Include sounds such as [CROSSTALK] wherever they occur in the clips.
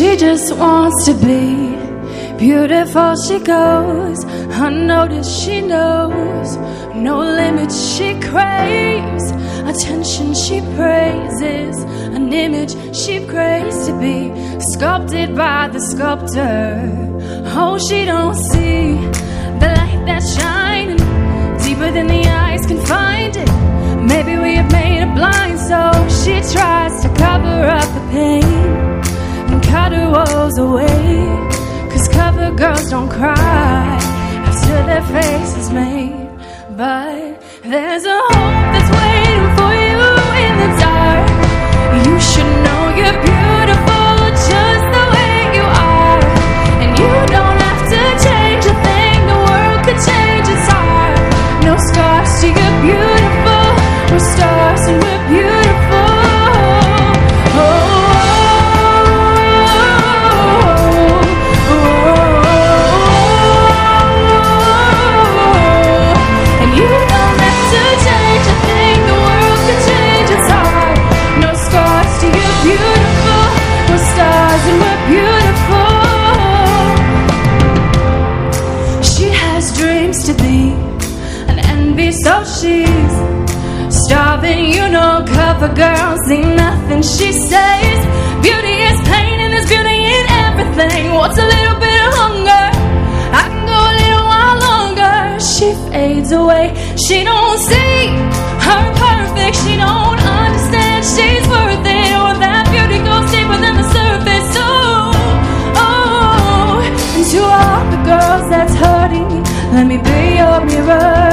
She just wants to be beautiful. She goes unnoticed. She knows no limits. She craves attention. She praises an image she prays to be sculpted by the sculptor. Oh, she don't see the light that's shining deeper than the eyes can find it. Maybe we have made her blind, so she tries to cover up the pain and cut her woes away. Cause cover girls don't cry after their face is made. But there's a hope that's waiting for you in the dark. You should know you're nothing she says. Beauty is pain, and there's beauty in everything. What's a little bit of hunger? I can go a little while longer. She fades away. She don't see her perfect. She don't understand she's worth it. Or that beauty goes deeper than the surface. Oh, oh. And to all the girls that's hurting, let me be your mirror.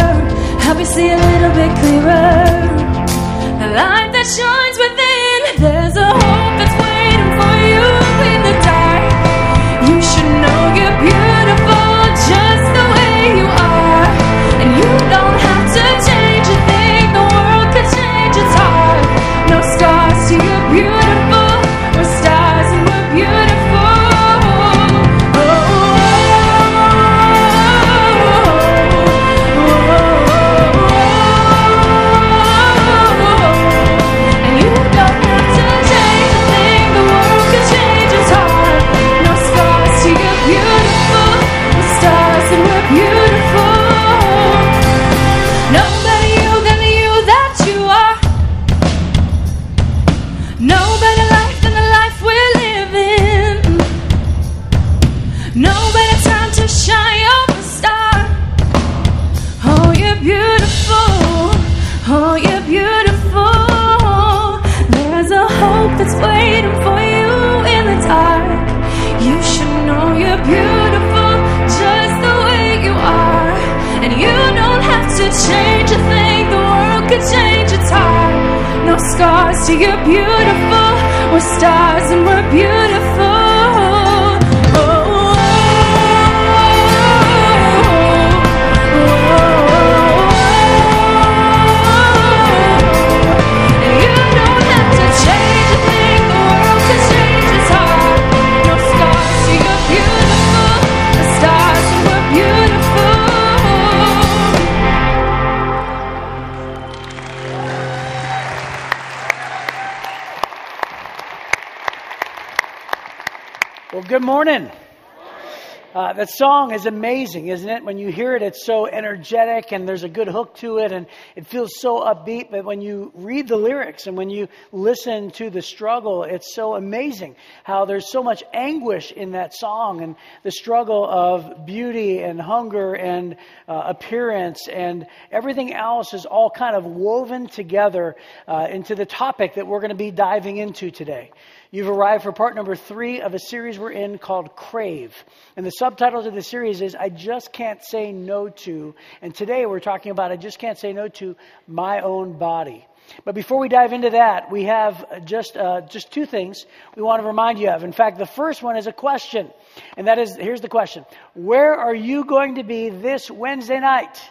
That song is amazing, isn't it? When you hear it, it's so energetic and there's a good hook to it and it feels so upbeat. But when you read the lyrics and when you listen to the struggle, it's so amazing how there's so much anguish in that song and the struggle of beauty and hunger and uh, appearance and everything else is all kind of woven together uh, into the topic that we're going to be diving into today. You've arrived for part number three of a series we're in called Crave. And the subtitle to the series is I Just Can't Say No To. And today we're talking about I Just Can't Say No To My Own Body. But before we dive into that, we have just, uh, just two things we want to remind you of. In fact, the first one is a question. And that is here's the question Where are you going to be this Wednesday night?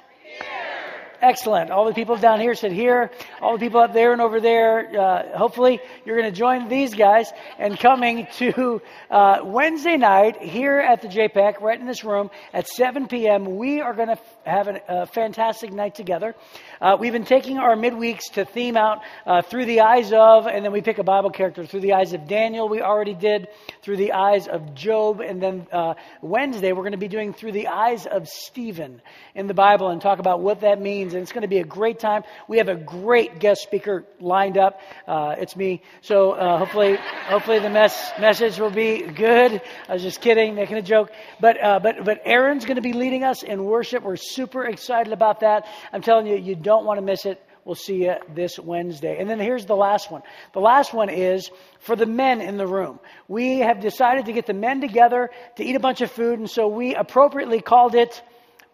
Excellent. All the people down here sit here. All the people up there and over there. Uh, hopefully, you're going to join these guys and coming to uh, Wednesday night here at the JPEC, right in this room at 7 p.m. We are going to have a fantastic night together. Uh, we've been taking our midweeks to theme out uh, through the eyes of, and then we pick a Bible character through the eyes of Daniel. We already did through the eyes of Job, and then uh, Wednesday we're going to be doing through the eyes of Stephen in the Bible and talk about what that means. And it's going to be a great time. We have a great guest speaker lined up. Uh, it's me, so uh, hopefully, [LAUGHS] hopefully the mess, message will be good. I was just kidding, making a joke. But uh, but but Aaron's going to be leading us in worship. We're super excited about that. I'm telling you, you don't want to miss it. We'll see you this Wednesday. And then here's the last one. The last one is for the men in the room. We have decided to get the men together to eat a bunch of food, and so we appropriately called it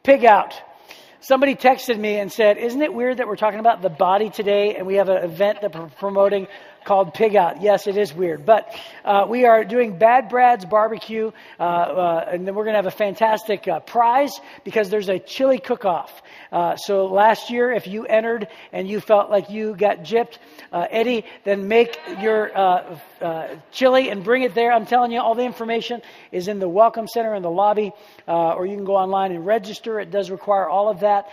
Pig Out. Somebody texted me and said, Isn't it weird that we're talking about the body today and we have an event that we're promoting called Pig Out. Yes, it is weird. But uh, we are doing Bad Brad's Barbecue, uh, uh, and then we're going to have a fantastic uh, prize because there's a chili cook off. Uh, so last year, if you entered and you felt like you got gypped, uh, Eddie, then make your chili and bring it there. I'm telling you, all the information is in the Welcome Center in the lobby, or you can go online and register. It does require all of that.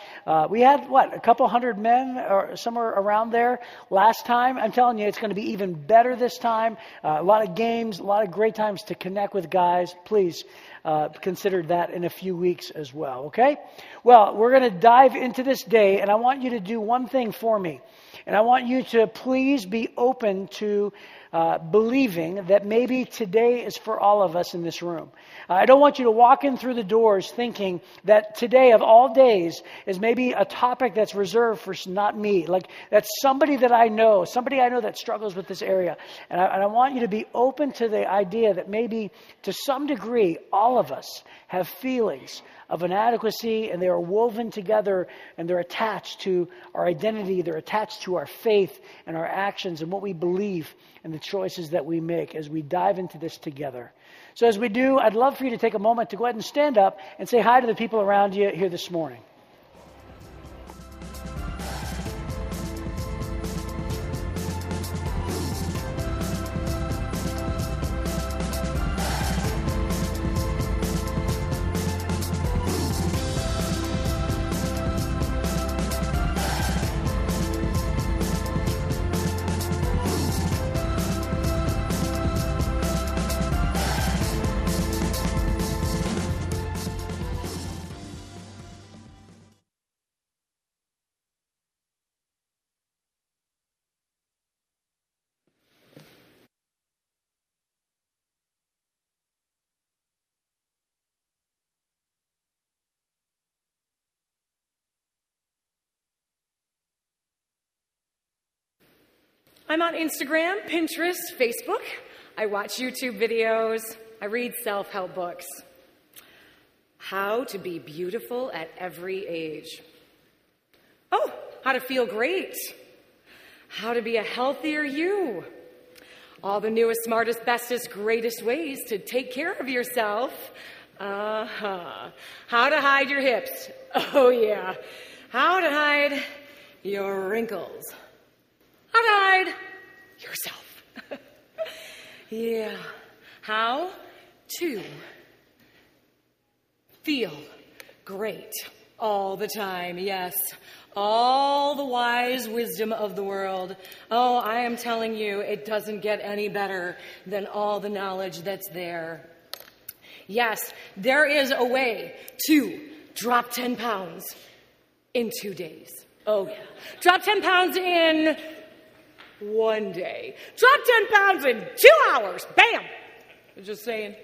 we had, what, a couple hundred men or somewhere around there last time. I'm telling you, it's going to be even better this time. Uh, a lot of games, a lot of great times to connect with guys. Please uh, consider that in a few weeks as well, okay? Well, we're going to dive into this day, and I want you to do one thing for me. And I want you to please be open to uh, believing that maybe today is for all of us in this room. Uh, I don't want you to walk in through the doors thinking that today of all days is maybe a topic that's reserved for not me. Like that's somebody that I know, somebody I know that struggles with this area. And I, and I want you to be open to the idea that maybe to some degree all of us have feelings of inadequacy and they are woven together and they're attached to our identity, they're attached to our faith and our actions and what we believe and the choices that we make as we dive into this together. So, as we do, I'd love for you to take a moment to go ahead and stand up and say hi to the people around you here this morning. I'm on Instagram, Pinterest, Facebook. I watch YouTube videos. I read self help books. How to be beautiful at every age. Oh, how to feel great. How to be a healthier you. All the newest, smartest, bestest, greatest ways to take care of yourself. Uh huh. How to hide your hips. [LAUGHS] Oh, yeah. How to hide your wrinkles. To hide yourself. [LAUGHS] yeah. How to feel great all the time. Yes. All the wise wisdom of the world. Oh, I am telling you, it doesn't get any better than all the knowledge that's there. Yes, there is a way to drop 10 pounds in two days. Oh, yeah. Drop 10 pounds in one day. Drop 10 pounds in two hours. Bam! I'm Just saying.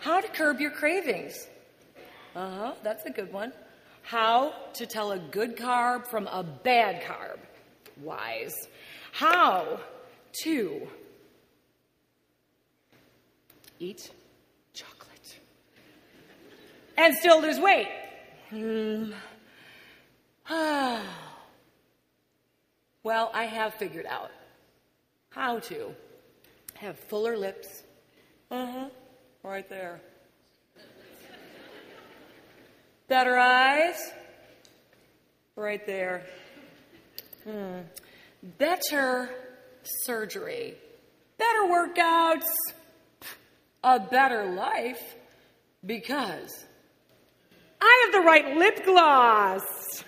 How to curb your cravings. Uh huh, that's a good one. How to tell a good carb from a bad carb. Wise. How to eat chocolate and still lose weight. Hmm. [SIGHS] well, I have figured out how to have fuller lips. Uh huh. Right there. Better eyes. right there. Hmm. Better surgery, better workouts, a better life because I have the right lip gloss.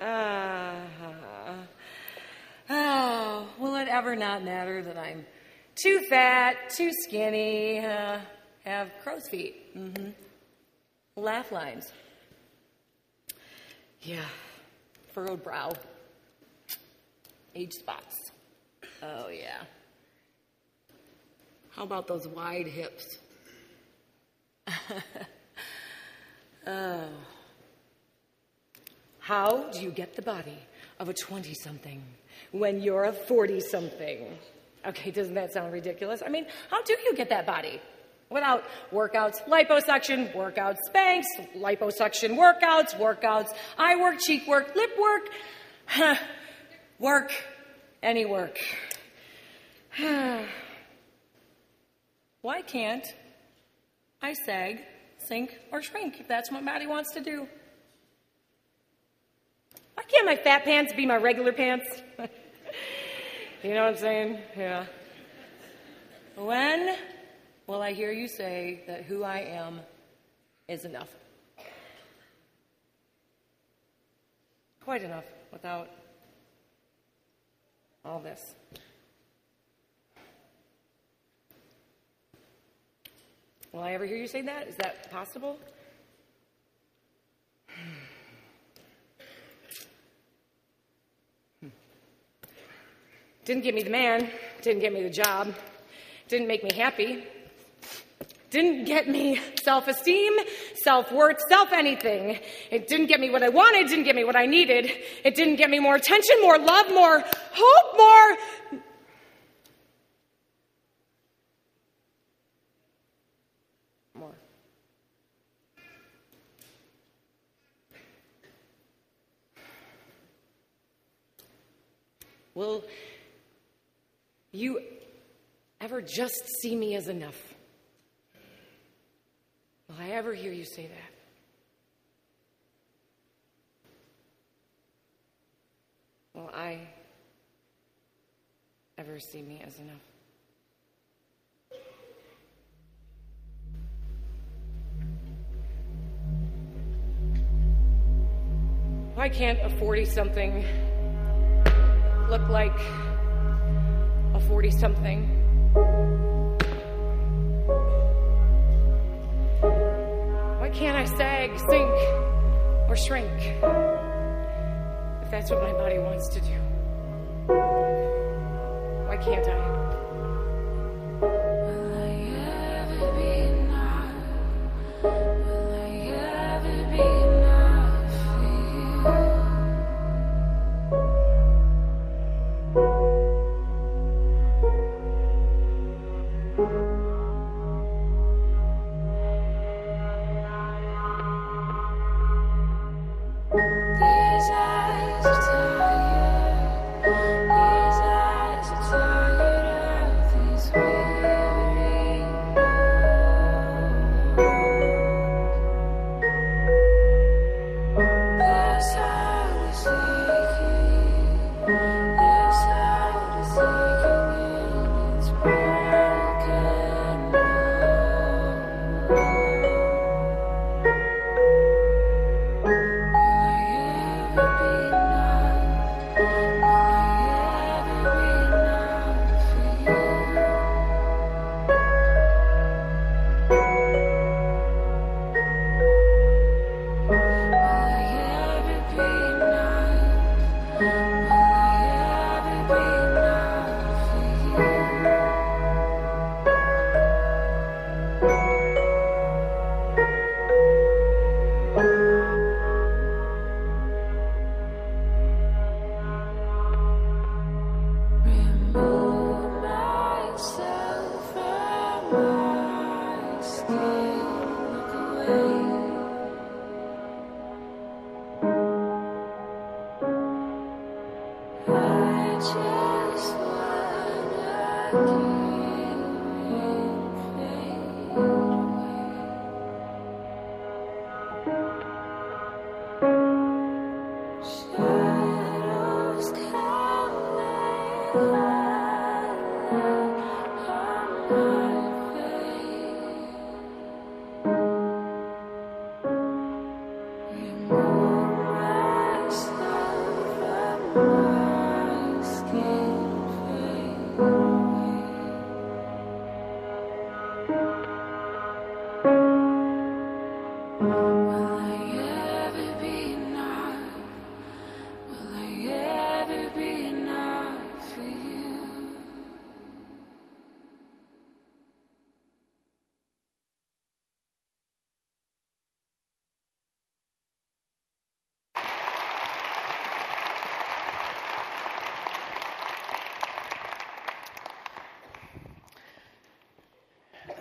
Uh, oh, will it ever not matter that I'm too fat, too skinny, uh, have crow's feet? Mm-hmm. Laugh lines. Yeah, furrowed brow, age spots. Oh, yeah. How about those wide hips? [LAUGHS] oh. How do you get the body of a 20 something when you're a 40 something? Okay, doesn't that sound ridiculous? I mean, how do you get that body? Without workouts, liposuction, workouts, Spanx, liposuction, workouts, workouts, eye work, cheek work, lip work, [SIGHS] work, any work. [SIGHS] Why can't I sag, sink, or shrink if that's what my body wants to do? Why can't my fat pants be my regular pants? [LAUGHS] you know what I'm saying? Yeah. When will I hear you say that who I am is enough? Quite enough without all this. Will I ever hear you say that? Is that possible? Didn't get me the man, didn't get me the job, didn't make me happy, didn't get me self esteem, self worth, self anything. It didn't get me what I wanted, didn't get me what I needed. It didn't get me more attention, more love, more hope. More. Will you just see me as enough? Will I ever hear you say that? Will I ever see me as enough? Why can't a 40 something look like a 40 something? Why can't I sag, sink, or shrink if that's what my body wants to do? Why can't I?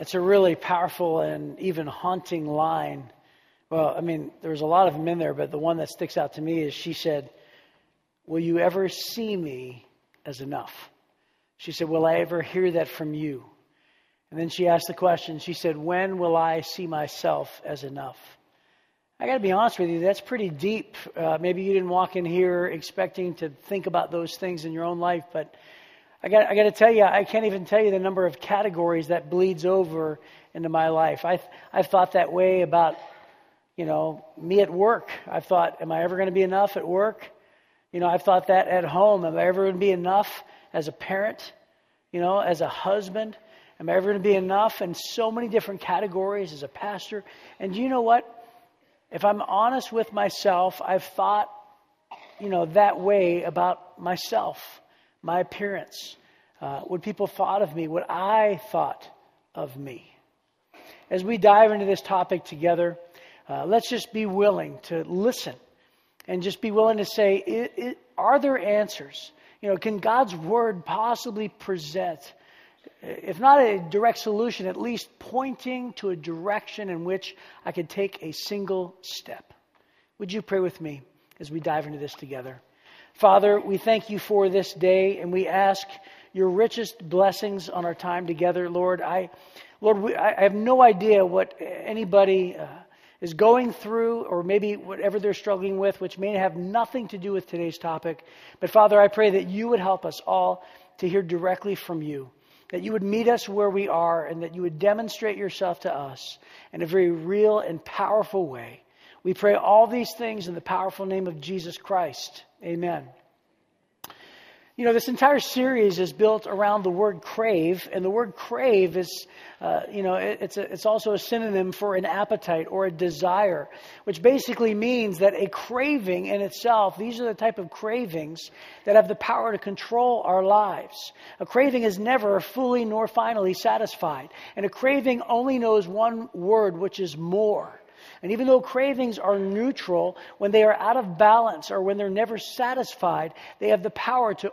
It's a really powerful and even haunting line. Well, I mean, there's a lot of them in there, but the one that sticks out to me is she said, Will you ever see me as enough? She said, Will I ever hear that from you? And then she asked the question, she said, When will I see myself as enough? I got to be honest with you, that's pretty deep. Uh, maybe you didn't walk in here expecting to think about those things in your own life, but I got, I got to tell you, I can't even tell you the number of categories that bleeds over into my life. I've, I've thought that way about, you know, me at work. I've thought, am I ever going to be enough at work? You know, I've thought that at home. Am I ever going to be enough as a parent? You know, as a husband? Am I ever going to be enough in so many different categories as a pastor? And you know what? If I'm honest with myself, I've thought, you know, that way about myself, my appearance, uh, what people thought of me, what I thought of me. As we dive into this topic together, uh, let's just be willing to listen and just be willing to say, it, it, are there answers? You know, can God's word possibly present if not a direct solution, at least pointing to a direction in which I could take a single step. Would you pray with me as we dive into this together? Father, we thank you for this day and we ask your richest blessings on our time together, Lord. I, Lord, we, I have no idea what anybody uh, is going through or maybe whatever they're struggling with, which may have nothing to do with today's topic. But Father, I pray that you would help us all to hear directly from you that you would meet us where we are and that you would demonstrate yourself to us in a very real and powerful way. We pray all these things in the powerful name of Jesus Christ. Amen. You know, this entire series is built around the word crave, and the word crave is, uh, you know, it, it's, a, it's also a synonym for an appetite or a desire, which basically means that a craving in itself, these are the type of cravings that have the power to control our lives. A craving is never fully nor finally satisfied, and a craving only knows one word, which is more. And even though cravings are neutral, when they are out of balance or when they're never satisfied, they have the power to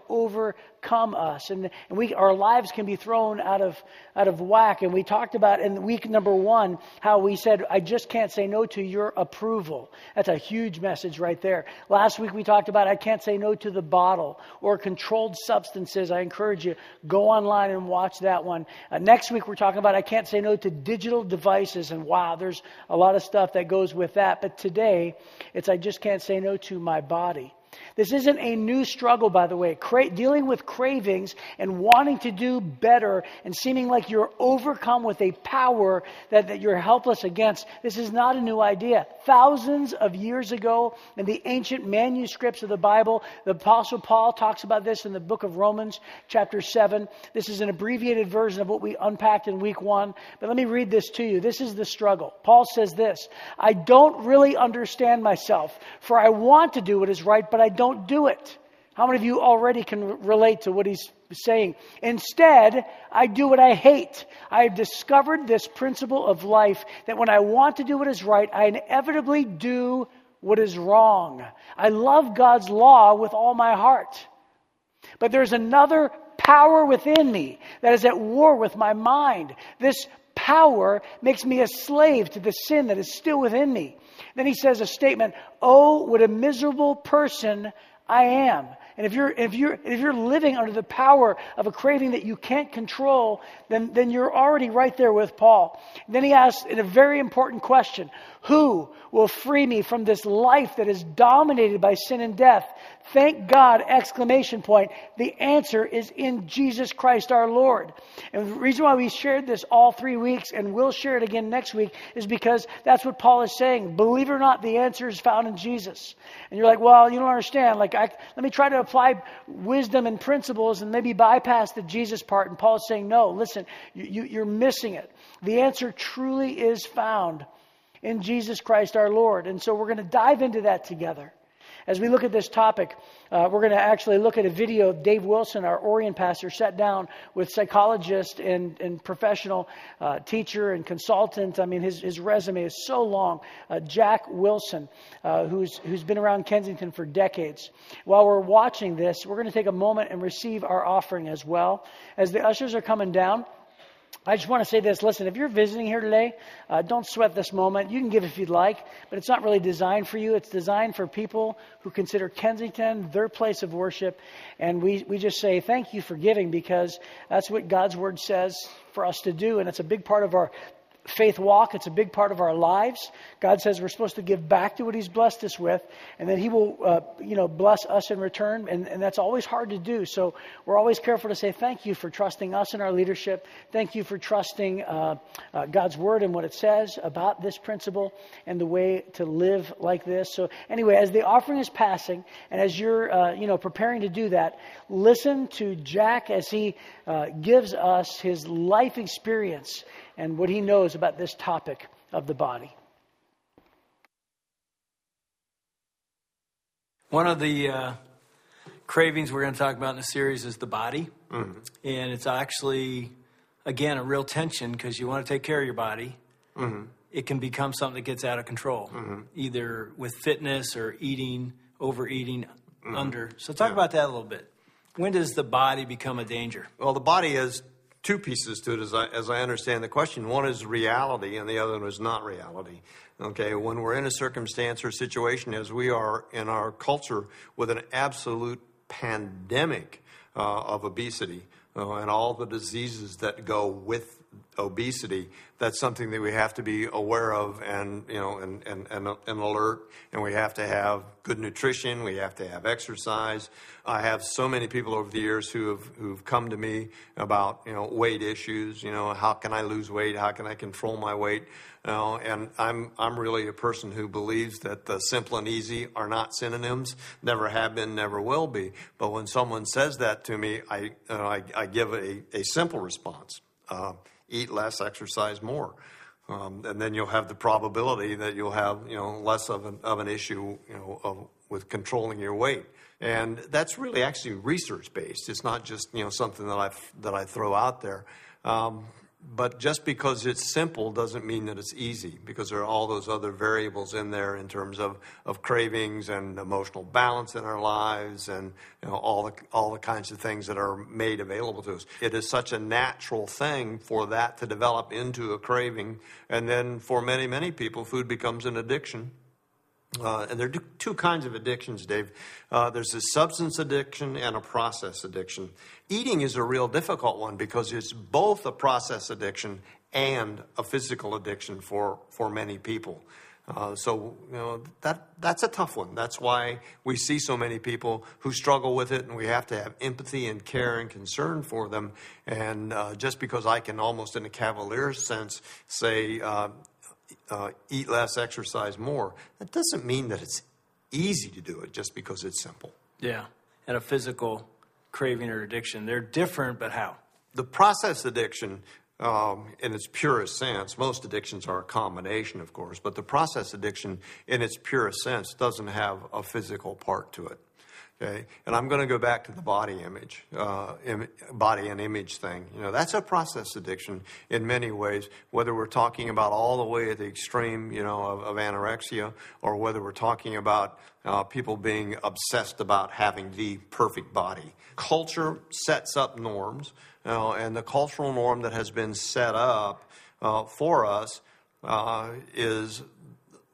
overcome us. And, and we, our lives can be thrown out of, out of whack. And we talked about in week number one how we said, I just can't say no to your approval. That's a huge message right there. Last week we talked about, I can't say no to the bottle or controlled substances. I encourage you, go online and watch that one. Uh, next week we're talking about, I can't say no to digital devices. And wow, there's a lot of stuff that goes with that. But today, it's I just can't say no to my body. This isn't a new struggle, by the way. Cra- dealing with cravings and wanting to do better and seeming like you're overcome with a power that, that you're helpless against. This is not a new idea. Thousands of years ago, in the ancient manuscripts of the Bible, the Apostle Paul talks about this in the book of Romans, chapter 7. This is an abbreviated version of what we unpacked in week one. But let me read this to you. This is the struggle. Paul says this I don't really understand myself, for I want to do what is right, but I don't do it. How many of you already can relate to what he's saying? Instead, I do what I hate. I have discovered this principle of life that when I want to do what is right, I inevitably do what is wrong. I love God's law with all my heart. But there's another power within me that is at war with my mind. This power makes me a slave to the sin that is still within me. Then he says a statement, Oh, what a miserable person I am. And if you're, if you're, if you're living under the power of a craving that you can't control, then, then you're already right there with Paul. And then he asks a very important question, who will free me from this life that is dominated by sin and death? Thank God, exclamation point. The answer is in Jesus Christ our Lord. And the reason why we shared this all three weeks and we'll share it again next week is because that's what Paul is saying. Believe it or not, the answer is found in Jesus. And you're like, well, you don't understand. Like, I, let me try to apply wisdom and principles and maybe bypass the Jesus part. And Paul is saying, no, listen, you, you, you're missing it. The answer truly is found in Jesus Christ our Lord. And so we're going to dive into that together. As we look at this topic, uh, we're going to actually look at a video of Dave Wilson, our Orion pastor, sat down with psychologist and, and professional uh, teacher and consultant. I mean, his, his resume is so long. Uh, Jack Wilson, uh, who's, who's been around Kensington for decades. While we're watching this, we're going to take a moment and receive our offering as well. As the ushers are coming down, I just want to say this. Listen, if you're visiting here today, uh, don't sweat this moment. You can give if you'd like, but it's not really designed for you. It's designed for people who consider Kensington their place of worship. And we, we just say thank you for giving because that's what God's Word says for us to do. And it's a big part of our faith walk. It's a big part of our lives. God says we're supposed to give back to what He's blessed us with, and then He will, uh, you know, bless us in return. And, and that's always hard to do. So we're always careful to say thank you for trusting us in our leadership. Thank you for trusting uh, uh, God's Word and what it says about this principle and the way to live like this. So anyway, as the offering is passing, and as you're, uh, you know, preparing to do that, listen to Jack as he uh, gives us his life experience and what he knows about this topic of the body. One of the uh, cravings we're going to talk about in the series is the body. Mm-hmm. And it's actually, again, a real tension because you want to take care of your body. Mm-hmm. It can become something that gets out of control, Mm-hmm. either with fitness or eating, overeating, Mm-hmm. under. So, talk about that a little bit. When does the body become a danger? Well, the body has two pieces to it, as I, as I understand the question. One is reality, and the other one is not reality. Okay, when we're in a circumstance or situation, as we are in our culture, with an absolute pandemic uh, of obesity uh, and all the diseases that go with obesity, that's something that we have to be aware of and you know and, and, and, and alert. And we have to have good nutrition. We have to have exercise. I have so many people over the years who have who've come to me about you know weight issues you know how can i lose weight? How can i control my weight? You know, and i'm i'm really a person who believes that the simple and easy are not synonyms. Never have been never will be. But when someone says that to me i you know, I, I give a, a simple response. Uh, eat less, exercise more. Um, and then you'll have the probability that you'll have, you know, less of an, of an issue, you know, of, with controlling your weight. And that's really actually research based. It's not just, you know, something that I, that I throw out there. Um, but just because it's simple doesn't mean that it's easy because there are all those other variables in there in terms of, of cravings and emotional balance in our lives and you know, all, the, all the kinds of things that are made available to us. It is such a natural thing for that to develop into a craving. And then for many, many people, food becomes an addiction. Uh, and there are two kinds of addictions, Dave. Uh, there's a substance addiction and a process addiction. Eating is a real difficult one because it's both a process addiction and a physical addiction for, for many people. Uh, so you know that that's a tough one. That's why we see so many people who struggle with it, and we have to have empathy and care and concern for them. And uh, just because I can almost, in a cavalier sense, say uh, uh, eat less, exercise more. That doesn't mean that it's easy to do it just because it's simple. Yeah. And a physical craving or addiction. They're different, but how? The process addiction, um, in its purest sense, most addictions are a combination, of course, but the process addiction, in its purest sense, doesn't have a physical part to it. Okay, and I'm going to go back to the body image, uh, Im- body and image thing. You know, that's a process addiction in many ways. Whether we're talking about all the way at the extreme, you know, of, of anorexia, or whether we're talking about uh, people being obsessed about having the perfect body. Culture sets up norms, and the cultural norm that has been set up uh, for us uh, is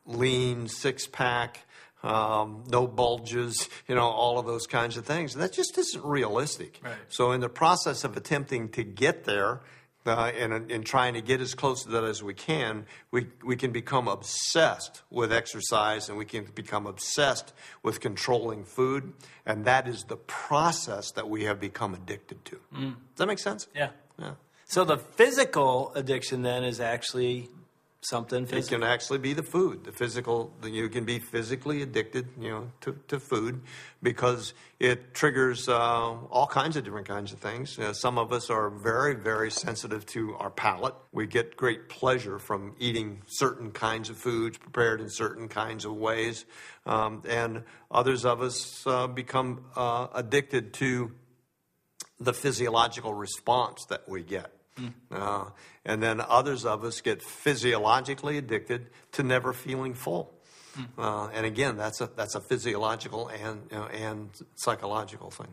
lean, six pack um, no bulges, you know, all of those kinds of things. And that just isn't realistic. Right. So, in the process of attempting to get there, uh, and in trying to get as close to that as we can, we, we can become obsessed with exercise and we can become obsessed with controlling food. And that is the process that we have become addicted to. Does that make sense? Yeah. Yeah. So the physical addiction then is actually something It can actually be the food, the physical. You can be physically addicted, you know, to, to food because it triggers uh, all kinds of different kinds of things. Uh, some of us are very, very sensitive to our palate. We get great pleasure from eating certain kinds of foods prepared in certain kinds of ways, um, and others of us uh, become uh, addicted to the physiological response that we get. Uh, and then others of us get physiologically addicted to never feeling full. Uh, and again, that's a, that's a physiological and, you know, and psychological thing.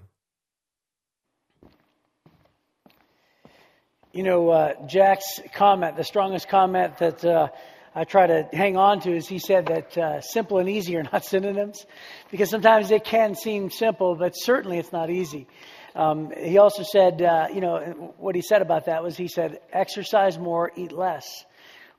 You know, uh, Jack's comment, the strongest comment that uh, I try to hang on to is he said that uh, simple and easy are not [LAUGHS] synonyms because sometimes it can seem simple, but certainly it's not easy. Um, he also said, uh, you know, what he said about that was he said, exercise more, eat less.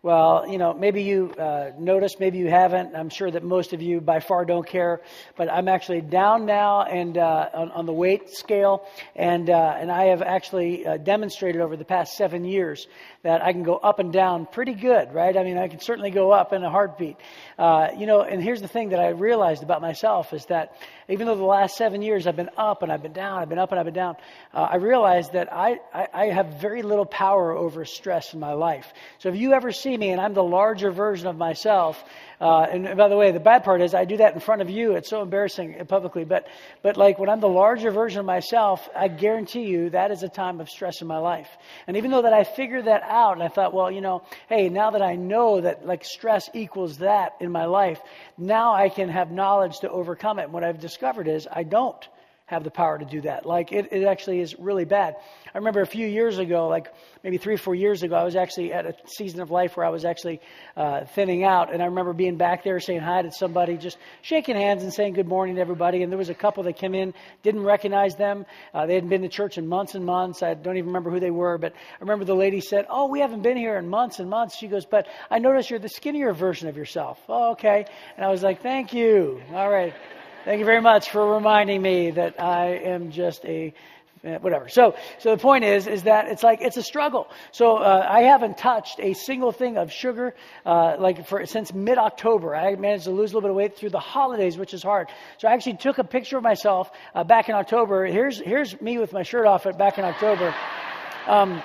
Well, you know, maybe you uh, noticed, maybe you haven't. I'm sure that most of you by far don't care, but I'm actually down now and uh, on, on, the weight scale, and uh, and I have actually uh, demonstrated over the past seven years that I can go up and down pretty good, right? I mean, I can certainly go up in a heartbeat. Uh, you know, and here's the thing that I realized about myself is that even though the last seven years I've been up and I've been down, I've been up and I've been down, uh, I realized that I, I, I have very little power over stress in my life. So if you ever see me and I'm the larger version of myself, uh, and by the way, the bad part is I do that in front of you. It's so embarrassing publicly. But, but like when I'm the larger version of myself, I guarantee you that is a time of stress in my life. And even though that I figured that out and I thought, well, you know, hey, now that I know that like stress equals that in my life, now I can have knowledge to overcome it. And what I've discovered is I don't have the power to do that. Like it, it actually is really bad. I remember a few years ago, like maybe three or four years ago, I was actually at a season of life where I was actually uh, thinning out, and I remember being back there saying hi to somebody, just shaking hands and saying good morning to everybody. And there was a couple that came in, didn't recognize them. Uh, they hadn't been to church in months and months. I don't even remember who they were, but I remember the lady said, "Oh, we haven't been here in months and months." She goes, "But I notice you're the skinnier version of yourself." Oh, okay. And I was like, "Thank you. All right." Thank you very much for reminding me that I am just a eh, whatever. So, so the point is, is that it's like it's a struggle. So uh, I haven't touched a single thing of sugar uh, like for since mid October. I managed to lose a little bit of weight through the holidays, which is hard. So I actually took a picture of myself uh, back in October. Here's here's me with my shirt off at back in October. Um,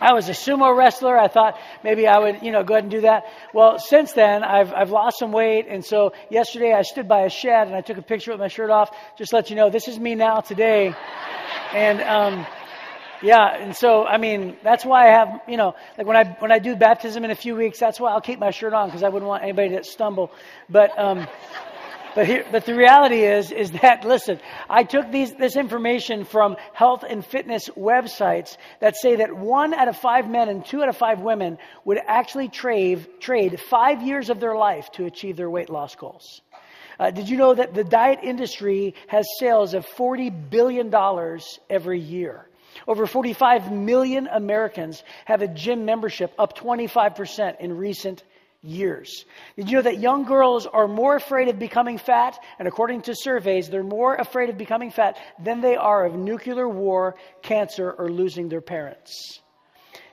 I was a sumo wrestler. I thought maybe I would, you know, go ahead and do that. Well, since then, I've, I've lost some weight. And so yesterday I stood by a shed and I took a picture with my shirt off. Just let you know, this is me now today. [LAUGHS] And, um, yeah, and so I mean that's why I have you know like when I when I do baptism in a few weeks that's why I'll keep my shirt on because I wouldn't want anybody to stumble. But um, but here, but the reality is, is that, listen, I took these, this information from health and fitness websites that say that one out of five men and two out of five women would actually trade, trade five years of their life to achieve their weight loss goals. Uh, did you know that the diet industry has sales of $40 billion every year? Over 45 million Americans have a gym membership, up 25% in recent years. Did you know that young girls are more afraid of becoming fat? And according to surveys, they're more afraid of becoming fat than they are of nuclear war, cancer, or losing their parents.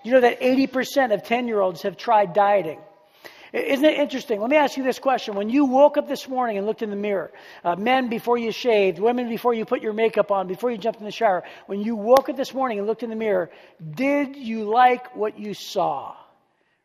You know that 80% of 10 year olds have tried dieting. Isn't it interesting? Let me ask you this question. When you woke up this morning and looked in the mirror, uh, men before you shaved, women before you put your makeup on, before you jumped in the shower, when you woke up this morning and looked in the mirror, did you like what you saw?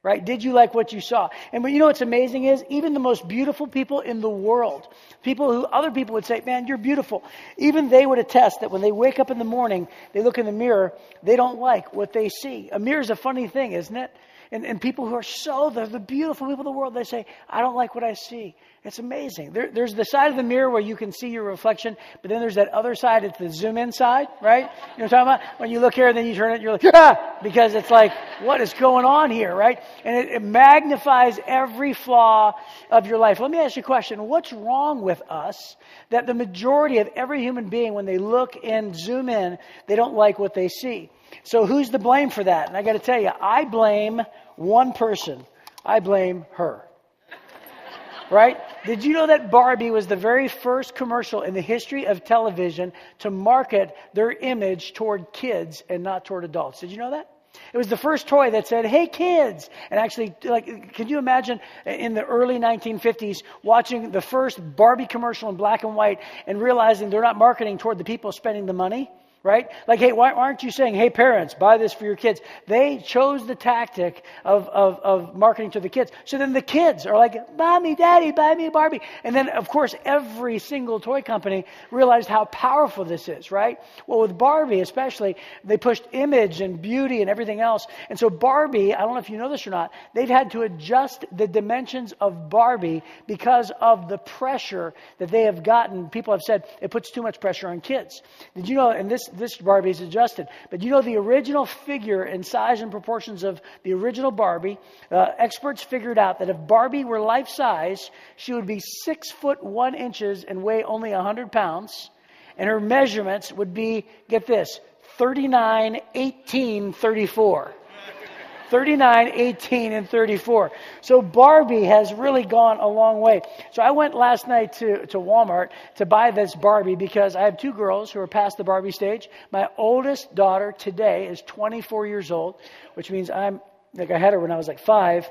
Right? Did you like what you saw? And but you know what's amazing is even the most beautiful people in the world, people who other people would say, "Man, you're beautiful." Even they would attest that when they wake up in the morning, they look in the mirror, they don't like what they see. A mirror is a funny thing, isn't it? And, and people who are so, they're the beautiful people of the world, they say, I don't like what I see. It's amazing. There, there's the side of the mirror where you can see your reflection, but then there's that other side, it's the zoom in side, right? You know what I'm talking about? When you look here and then you turn it, you're like, ah! Because it's like, what is going on here, right? And it, it magnifies every flaw of your life. Let me ask you a question. What's wrong with us that the majority of every human being, when they look and zoom in, they don't like what they see? So who's to blame for that? And I got to tell you, I blame one person. I blame her. Right? Did you know that Barbie was the very first commercial in the history of television to market their image toward kids and not toward adults? Did you know that? It was the first toy that said, "Hey kids!" And actually, like, can you imagine in the early 1950s watching the first Barbie commercial in black and white and realizing they're not marketing toward the people spending the money? Right? Like, hey, why aren't you saying, hey, parents, buy this for your kids? They chose the tactic of, of, of marketing to the kids. So then the kids are like, mommy, daddy, buy me a Barbie. And then, of course, every single toy company realized how powerful this is, right? Well, with Barbie especially, they pushed image and beauty and everything else. And so Barbie, I don't know if you know this or not, they've had to adjust the dimensions of Barbie because of the pressure that they have gotten. People have said it puts too much pressure on kids. Did you know, and this this, this is adjusted. But you know the original figure and size and proportions of the original Barbie, uh, experts figured out that if Barbie were life size, she would be six foot one inches and weigh only 100 pounds. And her measurements would be, get this, 39, 18, 34. 39, 18, and 34. So Barbie has really gone a long way. So I went last night to, to Walmart to buy this Barbie because I have two girls who are past the Barbie stage. My oldest daughter today is 24 years old, which means I'm like I had her when I was like five.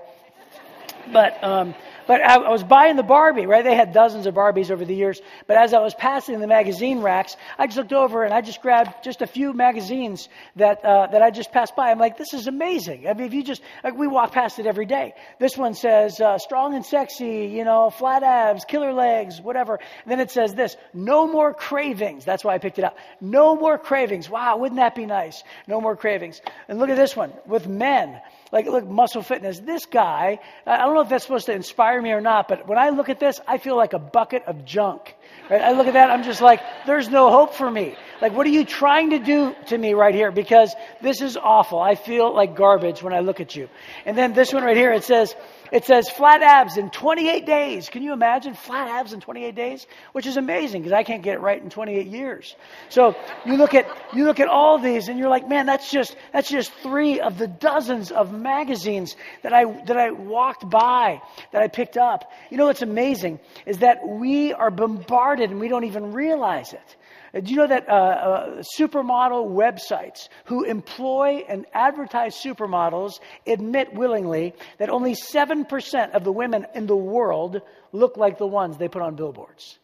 But um, but I, I was buying the Barbie, right? They had dozens of Barbies over the years. But as I was passing the magazine racks, I just looked over and I just grabbed just a few magazines that, uh, that I just passed by. I'm like, this is amazing. I mean, if you just, like, we walk past it every day. This one says, uh, strong and sexy, you know, flat abs, killer legs, whatever. And then it says this, no more cravings. That's why I picked it up. No more cravings. Wow, wouldn't that be nice? No more cravings. And look at this one with men. Like, look, muscle fitness. This guy, I don't know if that's supposed to inspire me or not, but when I look at this, I feel like a bucket of junk. Right? I look at that, I'm just like, there's no hope for me. Like, what are you trying to do to me right here? Because this is awful. I feel like garbage when I look at you. And then this one right here, it says, it says flat abs in 28 days. Can you imagine flat abs in 28 days? Which is amazing because I can't get it right in 28 years. So you look at you look at all these and you're like, man, that's just that's just three of the dozens of magazines that I that I walked by that I picked up. You know what's amazing is that we are bombarded and we don't even realize it. Uh, do you know that uh, uh, supermodel websites who employ and advertise supermodels admit willingly that only 7% of the women in the world look like the ones they put on billboards?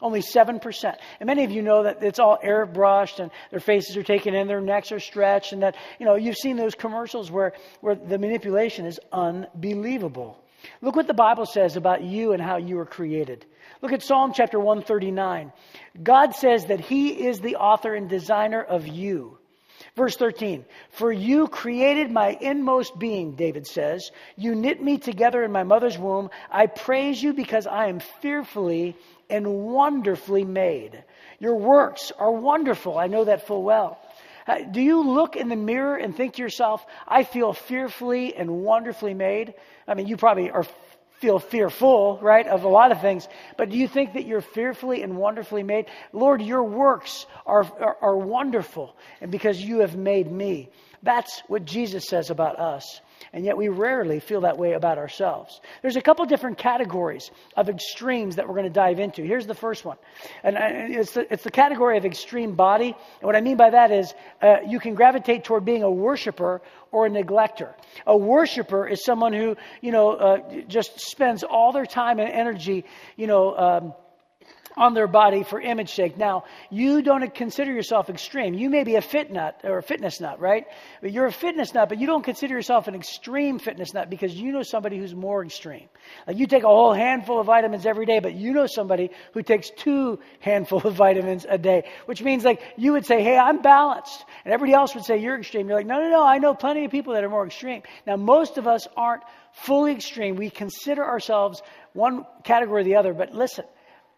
Only 7%. And many of you know that it's all airbrushed and their faces are taken in, their necks are stretched, and that, you know, you've seen those commercials where, where the manipulation is unbelievable. Look what the Bible says about you and how you were created. Look at Psalm chapter 139. God says that He is the author and designer of you. Verse 13, for you created my inmost being, David says. You knit me together in my mother's womb. I praise you because I am fearfully and wonderfully made. Your works are wonderful. I know that full well. Uh, do you look in the mirror and think to yourself, I feel fearfully and wonderfully made? I mean, you probably are feel fearful, right, of a lot of things. But do you think that you're fearfully and wonderfully made? Lord, your works are, are, are, wonderful, and because you have made me. That's what Jesus says about us. And yet we rarely feel that way about ourselves. There's a couple different categories of extremes that we're going to dive into. Here's the first one. And it's the, it's the category of extreme body. And what I mean by that is uh, you can gravitate toward being a worshiper or a neglector. A worshiper is someone who, you know, uh, just spends all their time and energy, you know, um, on their body for image sake. Now, you don't consider yourself extreme. You may be a fit nut or a fitness nut, right? But you're a fitness nut, but you don't consider yourself an extreme fitness nut because you know somebody who's more extreme. Like you take a whole handful of vitamins every day, but you know somebody who takes two handful of vitamins a day, which means like you would say, "Hey, I'm balanced," and everybody else would say you're extreme. You're like, "No, no, no. I know plenty of people that are more extreme." Now, most of us aren't fully extreme. We consider ourselves one category or the other, but listen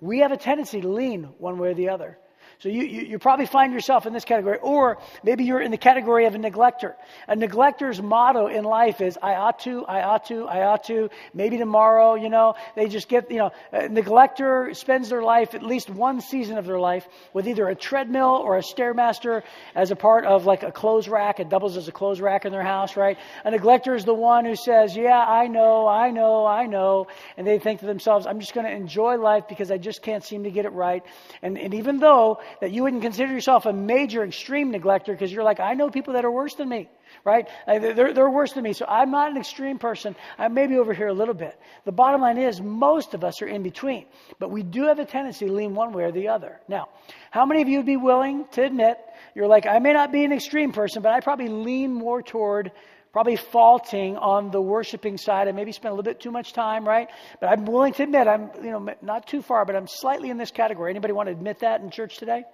we have a tendency to lean one way or the other. So you, you, you, probably find yourself in this category, or maybe you're in the category of a neglector. A neglector's motto in life is, I ought to, I ought to, I ought to, maybe tomorrow, you know. They just get, you know, a neglector spends their life, at least one season of their life, with either a treadmill or a Stairmaster as a part of like a clothes rack. It doubles as a clothes rack in their house, right? A neglector is the one who says, yeah, I know, I know, I know. And they think to themselves, I'm just going to enjoy life because I just can't seem to get it right. And, and even though that you wouldn't consider yourself a major extreme neglector because you're like, I know people that are worse than me, right? Uh, they're, they're worse than me. So I'm not an extreme person. I'm maybe over here a little bit. The bottom line is most of us are in between, but we do have a tendency to lean one way or the other. Now, how many of you would be willing to admit you're like, I may not be an extreme person, but I probably lean more toward probably faulting on the worshiping side. I maybe spent a little bit too much time, right? But I'm willing to admit I'm, you know, not too far, but I'm slightly in this category. Anybody want to admit that in church today?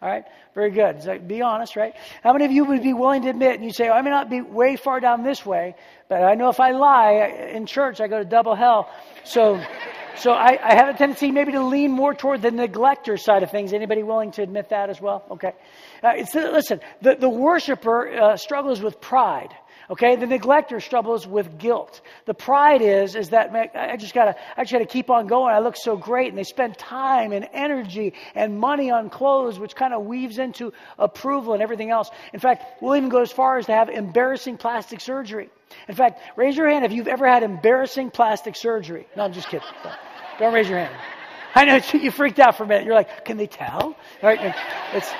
All right, very good. So be honest, right? How many of you would be willing to admit, and you say, oh, I may not be way far down this way, but I know if I lie in church, I go to double hell. So, So I, I have a tendency maybe to lean more toward the neglector side of things. Anybody willing to admit that as well? Okay. Uh, listen, the, the worshiper uh, struggles with pride. Okay, the neglector struggles with guilt. The pride is is that man, I just gotta I just gotta keep on going. I look so great, and they spend time and energy and money on clothes, which kind of weaves into approval and everything else. In fact, we'll even go as far as to have embarrassing plastic surgery. In fact, raise your hand if you've ever had embarrassing plastic surgery. No, I'm just kidding. Don't, raise your hand. I know [LAUGHS] you freaked out for a minute. You're like, can they tell? Right, it's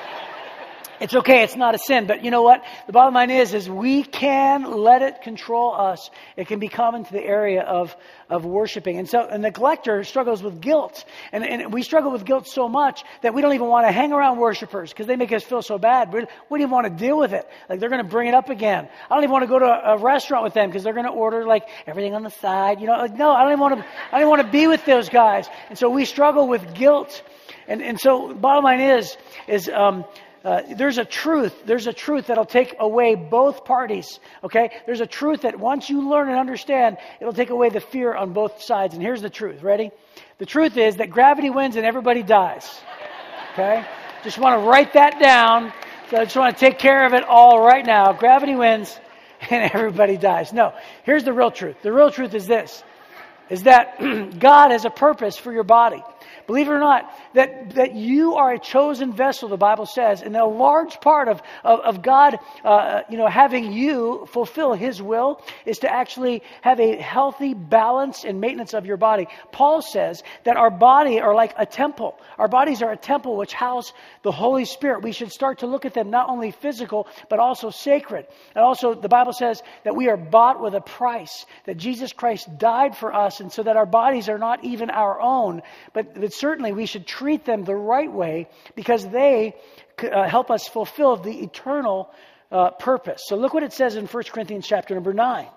it's okay, it's not a sin, but you know what? The bottom line is, is we can let it control us. It can become into the area of, of worshiping. And so a neglector struggles with guilt. And, and we struggle with guilt so much that we don't even want to hang around worshipers because they make us feel so bad. We, don't even want to deal with it. Like they're going to bring it up again. I don't even want to go to a, a restaurant with them because they're going to order like everything on the side. You know, like, no, I don't even want to, I don't want to be with those guys. And so we struggle with guilt. And, and so bottom line is, is, um, uh, there's a truth. There's a truth that'll take away both parties. Okay? There's a truth that once you learn and understand, it'll take away the fear on both sides. And here's the truth. Ready? The truth is that gravity wins and everybody dies. Okay? Just want to write that down. So I just want to take care of it all right now. Gravity wins and [LAUGHS] everybody dies. No. Here's the real truth. The real truth is this. Is that [CLEARS THROAT] God has a purpose for your body. Believe it or not, that, that you are a chosen vessel, the Bible says, and a large part of, of, of God, uh, you know, having you fulfill His will is to actually have a healthy balance and maintenance of your body. Paul says that our body are like a temple. Our bodies are a temple which house the Holy Spirit. We should start to look at them not only physical, but also sacred. And also, the Bible says that we are bought with a price, that Jesus Christ died for us, and so that our bodies are not even our own, but certainly we should treat them the right way because they uh, help us fulfill the eternal uh, purpose. So look what it says in 1 Corinthians chapter number 9.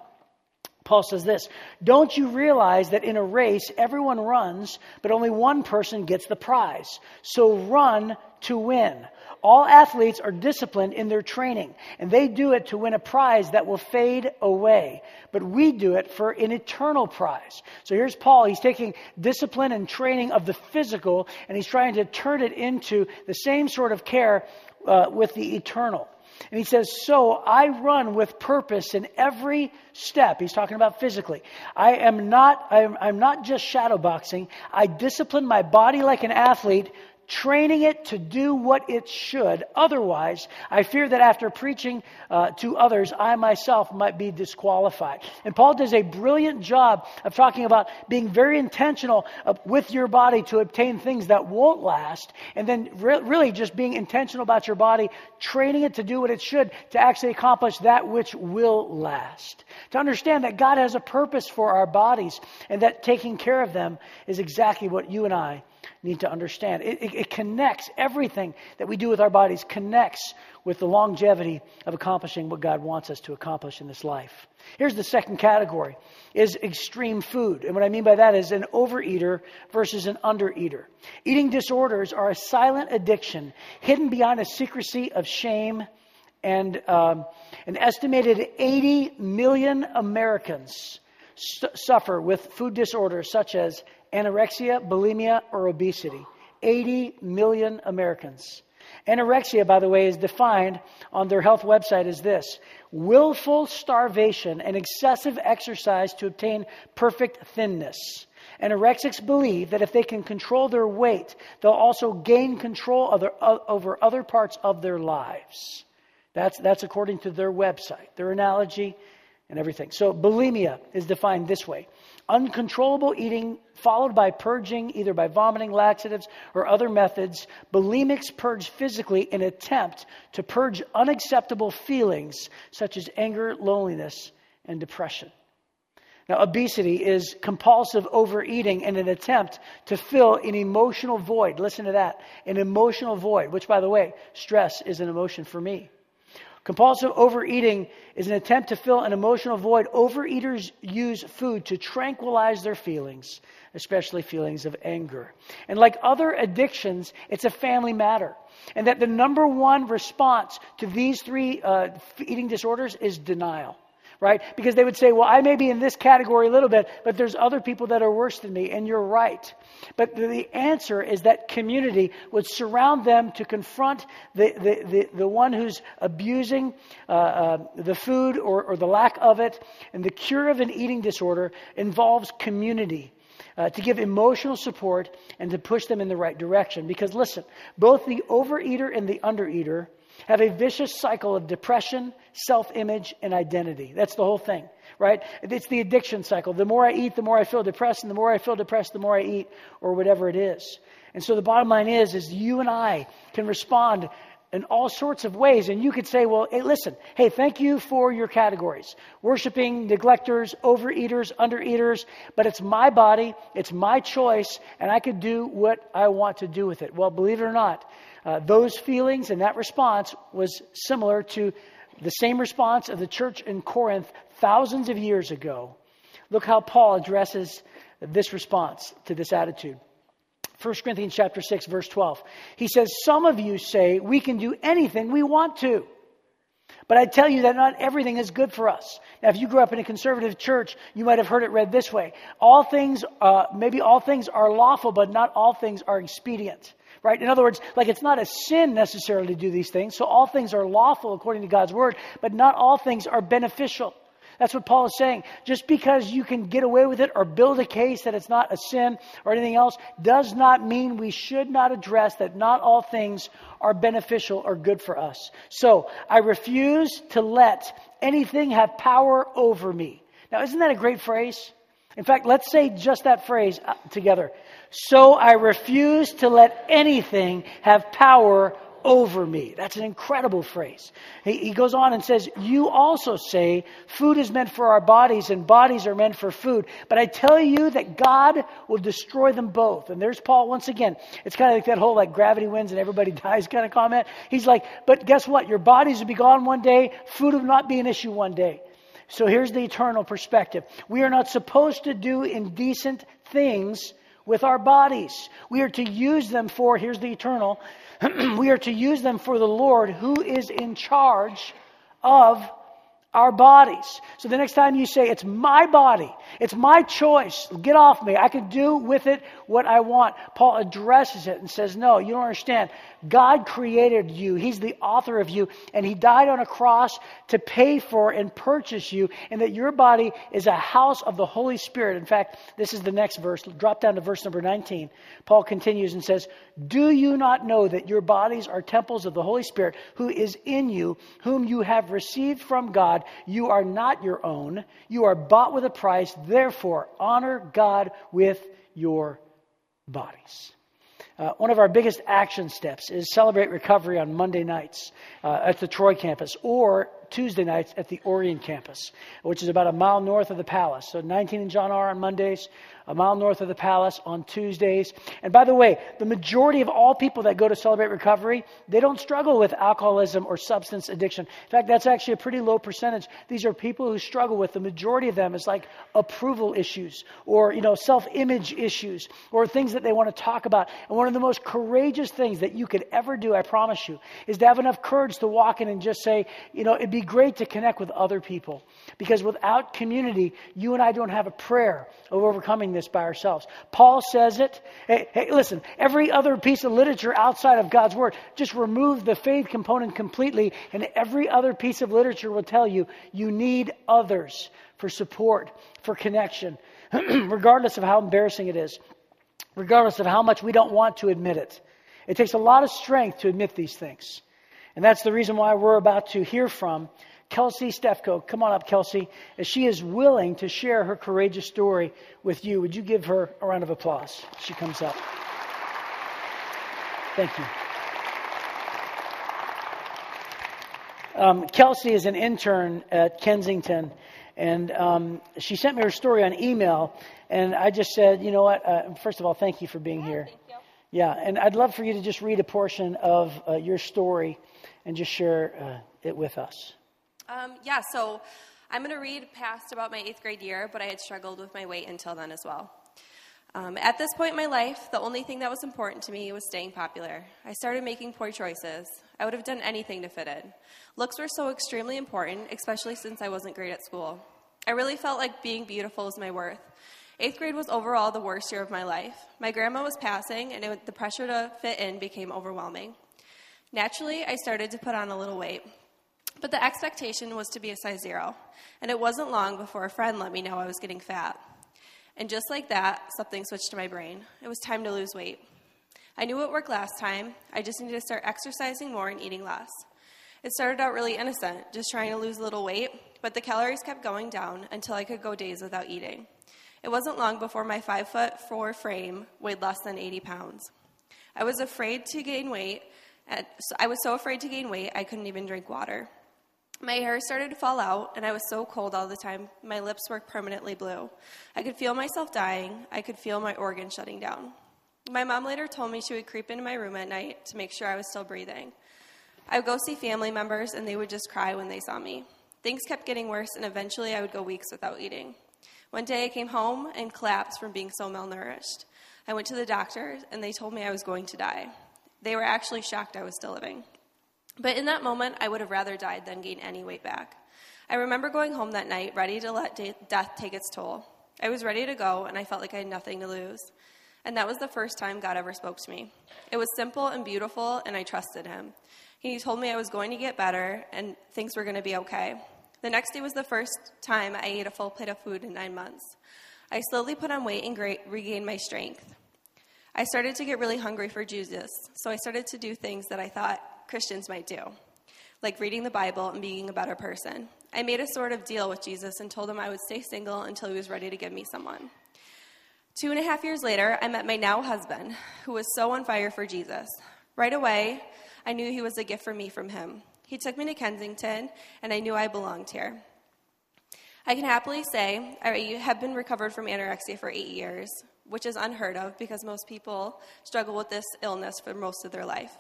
Paul says this Don't you realize that in a race everyone runs, but only one person gets the prize? So run to win. All athletes are disciplined in their training, and they do it to win a prize that will fade away. But we do it for an eternal prize. So here's Paul. He's taking discipline and training of the physical, and he's trying to turn it into the same sort of care uh, with the eternal. And he says, So I run with purpose in every step. He's talking about physically. I am not, I'm, I'm not just shadowboxing. I discipline my body like an athlete training it to do what it should. Otherwise, I fear that after preaching uh, to others, I myself might be disqualified. And Paul does a brilliant job of talking about being very intentional with your body to obtain things that won't last, and then re- really just being intentional about your body, training it to do what it should to actually accomplish that which will last. To understand that God has a purpose for our bodies, and that taking care of them is exactly what you and I need to understand. It, it, it, connects everything that we do with our bodies, connects with the longevity of accomplishing what God wants us to accomplish in this life. Here's the second category is extreme food. And what I mean by that is an overeater versus an undereater. Eating disorders are a silent addiction hidden behind a secrecy of shame and um, an estimated 80 million Americans suffer with food disorders such as anorexia, bulimia, or obesity. 80 million Americans. Anorexia, by the way, is defined on their health website as this willful starvation and excessive exercise to obtain perfect thinness. Anorexics believe that if they can control their weight, they'll also gain control other, uh, over other parts of their lives. That's, that's according to their website, their analogy, and everything. So, bulimia is defined this way uncontrollable eating followed by purging either by vomiting, laxatives, or other methods. Bulimics purge physically in attempt to purge unacceptable feelings such as anger, loneliness, and depression. Now, obesity is compulsive overeating in an attempt to fill an emotional void. Listen to that. An emotional void, which, by the way, stress is an emotion for me. Compulsive overeating is an attempt to fill an emotional void. Overeaters use food to tranquilize their feelings, especially feelings of anger. And like other addictions, it's a family matter. And that the number one response to these three uh, eating disorders is denial. Right? Because they would say, well, I may be in this category a little bit, but there's other people that are worse than me, and you're right. But the answer is that community would surround them to confront the, the, the, the one who's abusing uh, uh, the food or, or the lack of it. And the cure of an eating disorder involves community. Uh, to give emotional support and to push them in the right direction. Because listen, both the overeater and the undereater have a vicious cycle of depression, self image, and identity. That's the whole thing, right? It's the addiction cycle. The more I eat, the more I feel depressed, and the more I feel depressed, the more I eat, or whatever it is. And so the bottom line is, is you and I can respond in all sorts of ways. And you could say, well, hey, listen, hey, thank you for your categories worshiping, neglectors, overeaters, undereaters, but it's my body, it's my choice, and I could do what I want to do with it. Well, believe it or not, uh, those feelings and that response was similar to the same response of the church in Corinth thousands of years ago. Look how Paul addresses this response to this attitude. 1 Corinthians chapter 6 verse 12. He says, "Some of you say we can do anything we want to." But I tell you that not everything is good for us. Now, if you grew up in a conservative church, you might have heard it read this way: All things, uh, maybe all things are lawful, but not all things are expedient right? In other words, like it's not a sin necessarily to do these things. So all things are lawful according to God's word, but not all things are beneficial. That's what Paul is saying. Just because you can get away with it or build a case that it's not a sin or anything else does not mean we should not address that not all things are beneficial or good for us. So I refuse to let anything have power over me. Now, isn't that a great phrase? In fact, let's say just that phrase uh, together. So I refuse to let anything have power over me. That's an incredible phrase. He, goes on and says, You also say food is meant for our bodies and bodies are meant for food. But I tell you that God will destroy them both. And there's Paul once again. It's kind of like that whole like gravity wins and everybody [LAUGHS] dies kind of comment. He's like, But guess what? Your bodies will be gone one day, food will not be an issue one day. So here's the eternal perspective. We are not supposed to do indecent things with our bodies. We are to use them for, here's the eternal, [CLEARS THROAT] we are to use them for the Lord who is in charge of our bodies. So the next time you say, it's my body, it's my choice, get off me, I can do with it what I want. Paul addresses it and says, no, you don't understand. God created you. He's the author of you, and He died on a cross to pay for and purchase you, and that your body is a house of the Holy Spirit. In fact, this is the next verse. Drop down to verse number 19. Paul continues and says, Do you not know that your bodies are temples of the Holy Spirit who is in you, whom you have received from God? You are not your own. You are bought with a price. Therefore, honor God with your bodies. Uh, one of our biggest action steps is celebrate recovery on Monday nights uh, at the Troy campus or Tuesday nights at the Orion campus, which is about a mile north of the palace. So 19 and John R on Mondays, a mile north of the palace on Tuesdays. And by the way, the majority of all people that go to Celebrate Recovery, they don't struggle with alcoholism or substance addiction. In fact, that's actually a pretty low percentage. These are people who struggle with the majority of them is like approval issues or, you know, self-image issues or things that they want to talk about. And one of the most courageous things that you could ever do, I promise you, is to have enough courage to walk in and just say, you know, it'd be great to connect with other people. Because without community, you and I don't have a prayer of overcoming this by ourselves. Paul says it. Hey, hey, listen, every other piece of literature outside of God's Word, just remove the faith component completely, and every other piece of literature will tell you you need others for support, for connection, [CLEARS THROAT] regardless of how embarrassing it is, regardless of how much we don't want to admit it. It takes a lot of strength to admit these things. And that's the reason why we're about to hear from Kelsey Stefko. Come on up, Kelsey. As she is willing to share her courageous story with you, would you give her a round of applause? She comes up. Thank you. Um, Kelsey is an intern at Kensington, and um, she sent me her story on email. And I just said, you know what? Uh, first of all, thank you for being here. Yeah, and I'd love for you to just read a portion of uh, your story and just share uh, it with us. Um, yeah, so I'm going to read past about my eighth grade year, but I had struggled with my weight until then as well. Um, at this point in my life, the only thing that was important to me was staying popular. I started making poor choices. I would have done anything to fit in. Looks were so extremely important, especially since I wasn't great at school. I really felt like being beautiful was my worth. Eighth grade was overall the worst year of my life. My grandma was passing, and it, the pressure to fit in became overwhelming. Naturally, I started to put on a little weight. But the expectation was to be a size zero, and it wasn't long before a friend let me know I was getting fat. And just like that, something switched to my brain. It was time to lose weight. I knew it worked last time. I just needed to start exercising more and eating less. It started out really innocent, just trying to lose a little weight, but the calories kept going down until I could go days without eating. It wasn't long before my five foot four frame weighed less than 80 pounds. I was afraid to gain weight. I was so afraid to gain weight, I couldn't even drink water. My hair started to fall out, and I was so cold all the time, my lips were permanently blue. I could feel myself dying. I could feel my organs shutting down. My mom later told me she would creep into my room at night to make sure I was still breathing. I would go see family members, and they would just cry when they saw me. Things kept getting worse, and eventually I would go weeks without eating. One day I came home and collapsed from being so malnourished. I went to the doctor, and they told me I was going to die. They were actually shocked I was still living. But in that moment, I would have rather died than gain any weight back. I remember going home that night, ready to let de- death take its toll. I was ready to go, and I felt like I had nothing to lose. And that was the first time God ever spoke to me. It was simple and beautiful, and I trusted Him. He told me I was going to get better and things were going to be okay. The next day was the first time I ate a full plate of food in nine months. I slowly put on weight and great, regained my strength. I started to get really hungry for Jesus, so I started to do things that I thought Christians might do, like reading the Bible and being a better person. I made a sort of deal with Jesus and told him I would stay single until he was ready to give me someone. Two and a half years later, I met my now husband, who was so on fire for Jesus. Right away, I knew he was a gift for me from him. He took me to Kensington, and I knew I belonged here. I can happily say I have been recovered from anorexia for eight years, which is unheard of because most people struggle with this illness for most of their life.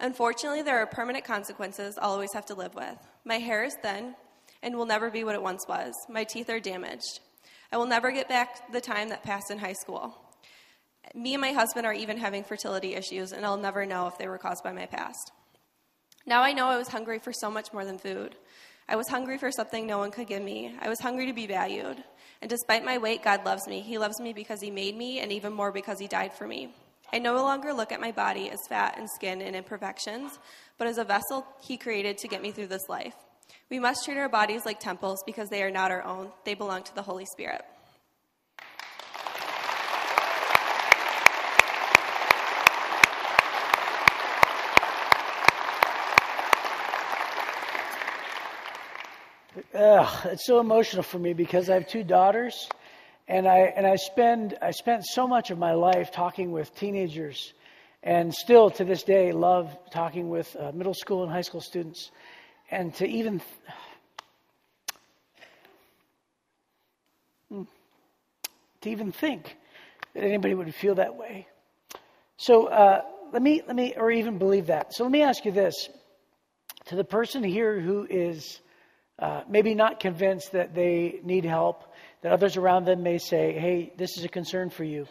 Unfortunately, there are permanent consequences I'll always have to live with. My hair is thin and will never be what it once was. My teeth are damaged. I will never get back the time that passed in high school. Me and my husband are even having fertility issues, and I'll never know if they were caused by my past. Now I know I was hungry for so much more than food. I was hungry for something no one could give me. I was hungry to be valued. And despite my weight, God loves me. He loves me because He made me, and even more because He died for me. I no longer look at my body as fat and skin and imperfections, but as a vessel He created to get me through this life. We must treat our bodies like temples because they are not our own, they belong to the Holy Spirit. Ugh, it's so emotional for me because I have two daughters and I and I spend I spent so much of my life talking with teenagers, and still to this day love talking with uh, middle school and high school students, and to even hmm, to even think that anybody would feel that way. So uh, let me let me or even believe that. So let me ask you this: to the person here who is uh, maybe not convinced that they need help that others around them may say, hey, this is a concern for you.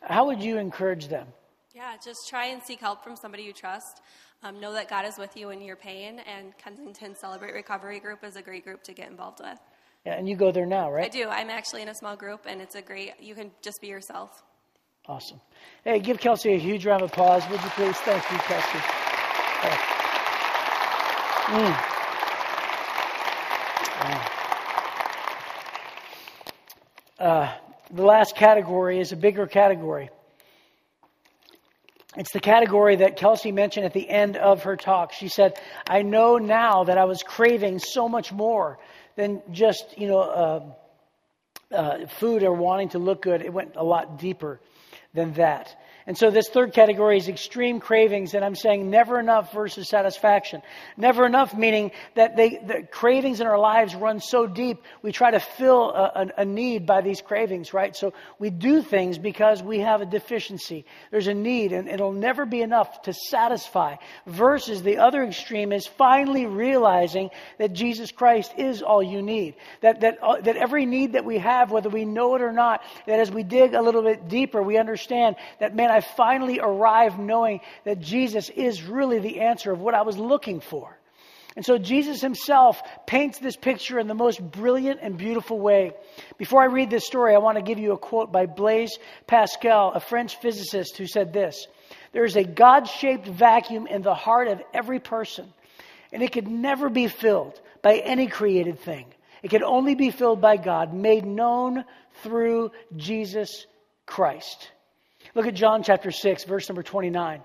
How would you encourage them? Yeah, just try and seek help from somebody you trust. Um, know that God is with you in your pain, and Kensington Celebrate Recovery Group is a great group to get involved with. Yeah, and you go there now, right? I do. I'm actually in a small group, and it's a great, you can just be yourself. Awesome. Hey, give Kelsey a huge round of applause, would you please? Thank you, Kelsey. Mm. Uh, the last category is a bigger category. It's the category that Kelsey mentioned at the end of her talk. She said, I know now that I was craving so much more than just, you know, uh, uh, food or wanting to look good. It went a lot deeper than that. And so this third category is extreme cravings, and I'm saying never enough versus satisfaction. Never enough meaning that they, the cravings in our lives run so deep, we try to fill a, a, a, need by these cravings, right? So we do things because we have a deficiency. There's a need, and it'll never be enough to satisfy. Versus the other extreme is finally realizing that Jesus Christ is all you need. That, that, uh, that every need that we have, whether we know it or not, that as we dig a little bit deeper, we understand that, man, I finally arrived knowing that Jesus is really the answer of what I was looking for. And so Jesus himself paints this picture in the most brilliant and beautiful way. Before I read this story, I want to give you a quote by Blaise Pascal, a French physicist who said this There is a God shaped vacuum in the heart of every person, and it could never be filled by any created thing. It can only be filled by God, made known through Jesus Christ. Look at John chapter 6, verse number 29.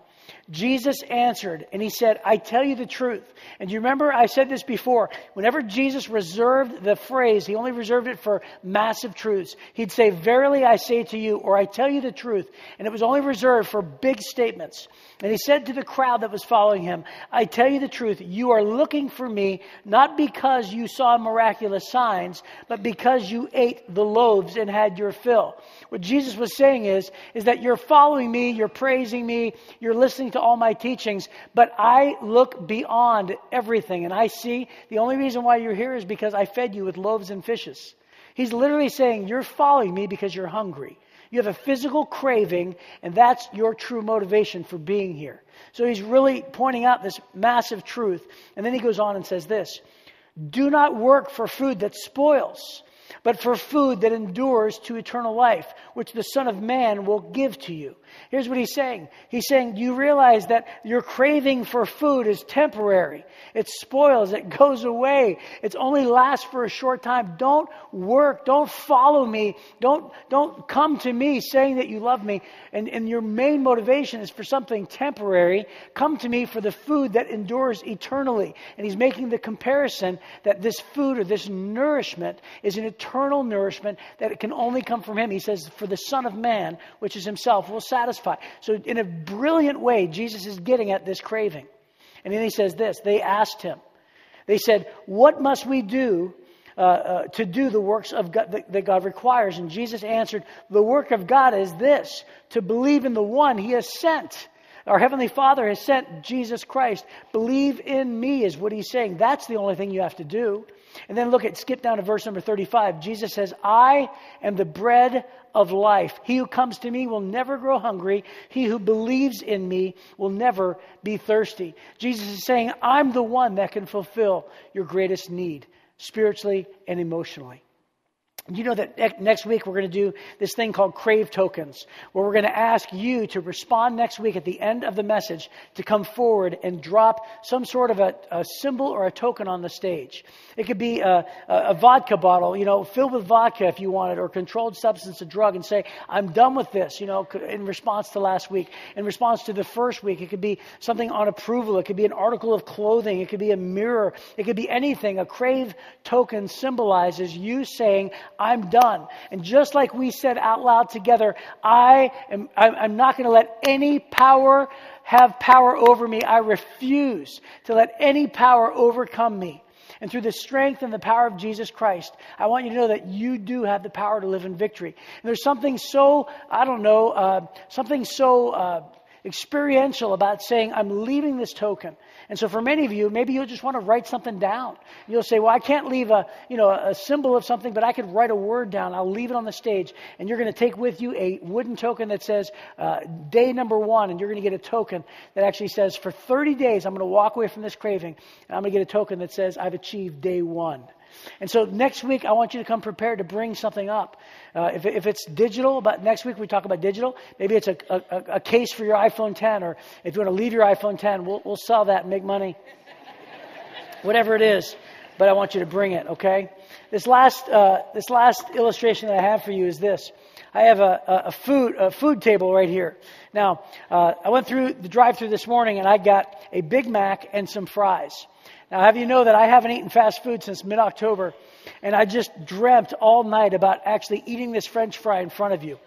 Jesus answered and he said, I tell you the truth. And you remember I said this before. Whenever Jesus reserved the phrase, he only reserved it for massive truths. He'd say, Verily I say to you, or I tell you the truth. And it was only reserved for big statements. And he said to the crowd that was following him, I tell you the truth, you are looking for me not because you saw miraculous signs, but because you ate the loaves and had your fill. What Jesus was saying is, is that you're following me, you're praising me, you're listening to all my teachings, but I look beyond everything and I see the only reason why you're here is because I fed you with loaves and fishes. He's literally saying, You're following me because you're hungry. You have a physical craving, and that's your true motivation for being here. So he's really pointing out this massive truth. And then he goes on and says this Do not work for food that spoils but for food that endures to eternal life, which the Son of Man will give to you. Here's what he's saying. He's saying, you realize that your craving for food is temporary? It spoils, it goes away, it only lasts for a short time. Don't work, don't follow me, don't, don't come to me saying that you love me, and, and your main motivation is for something temporary. Come to me for the food that endures eternally. And he's making the comparison that this food or this nourishment is an eternal nourishment that it can only come from him. He says, For the Son of Man, which is himself, will satisfy. So, in a brilliant way, Jesus is getting at this craving. And then he says this they asked him, they said, What must we do uh, uh, to do the works of God, that, that God requires? And Jesus answered, The work of God is this to believe in the one he has sent. Our Heavenly Father has sent Jesus Christ. Believe in me, is what he's saying. That's the only thing you have to do. And then look at, skip down to verse number 35. Jesus says, I am the bread of life. He who comes to me will never grow hungry. He who believes in me will never be thirsty. Jesus is saying, I'm the one that can fulfill your greatest need, spiritually and emotionally. You know that next week we're going to do this thing called crave tokens, where we're going to ask you to respond next week at the end of the message to come forward and drop some sort of a, a symbol or a token on the stage. It could be a, a, vodka bottle, you know, filled with vodka if you want it, or controlled substance, a drug, and say, I'm done with this, you know, in response to last week. In response to the first week, it could be something on approval. It could be an article of clothing. It could be a mirror. It could be anything. A crave token symbolizes you saying, I'm done. And just like we said out loud together, I am, I'm not going to let any power have power over me. I refuse to let any power overcome me. And through the strength and the power of Jesus Christ, I want you to know that you do have the power to live in victory. And there's something so, I don't know, uh, something so uh, experiential about saying, I'm leaving this token. And so for many of you, maybe you'll just want to write something down. You'll say, well, I can't leave a, you know, a symbol of something, but I could write a word down. I'll leave it on the stage. And you're going to take with you a wooden token that says uh, day number one. And you're going to get a token that actually says, for 30 days, I'm going to walk away from this craving. And I'm going to get a token that says, I've achieved day one. And so next week, I want you to come prepared to bring something up. Uh, if, if, it's digital, but next week we talk about digital, maybe it's a, a, a, case for your iPhone 10, or if you want to leave your iPhone 10, we'll, we'll sell that and make money. [LAUGHS] Whatever it is, but I want you to bring it, okay? This last, uh, this last illustration that I have for you is this. I have a, a food, a food table right here. Now, uh, I went through the drive through this morning and I got a Big Mac and some fries. Now, have you know that I haven't eaten fast food since mid October, and I just dreamt all night about actually eating this French fry in front of you.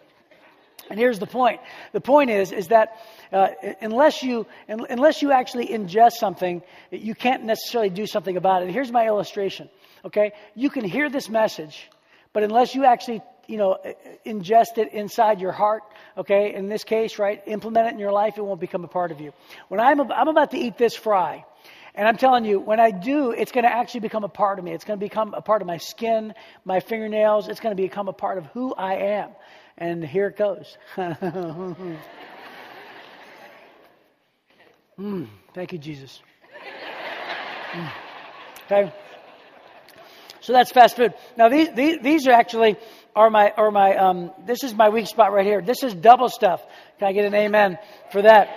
And here's the point. The point is, is that uh, unless you unless you actually ingest something, you can't necessarily do something about it. Here's my illustration. Okay, you can hear this message, but unless you actually you know ingest it inside your heart, okay, in this case, right, implement it in your life, it won't become a part of you. When I'm I'm about to eat this fry, and I'm telling you, when I do, it's going to actually become a part of me. It's going to become a part of my skin, my fingernails. It's going to become a part of who I am. And here it goes. [LAUGHS] mm, thank you, Jesus. Mm. Okay. So that's fast food. Now these, these, these are actually are my are my um, this is my weak spot right here. This is double stuff. Can I get an amen for that?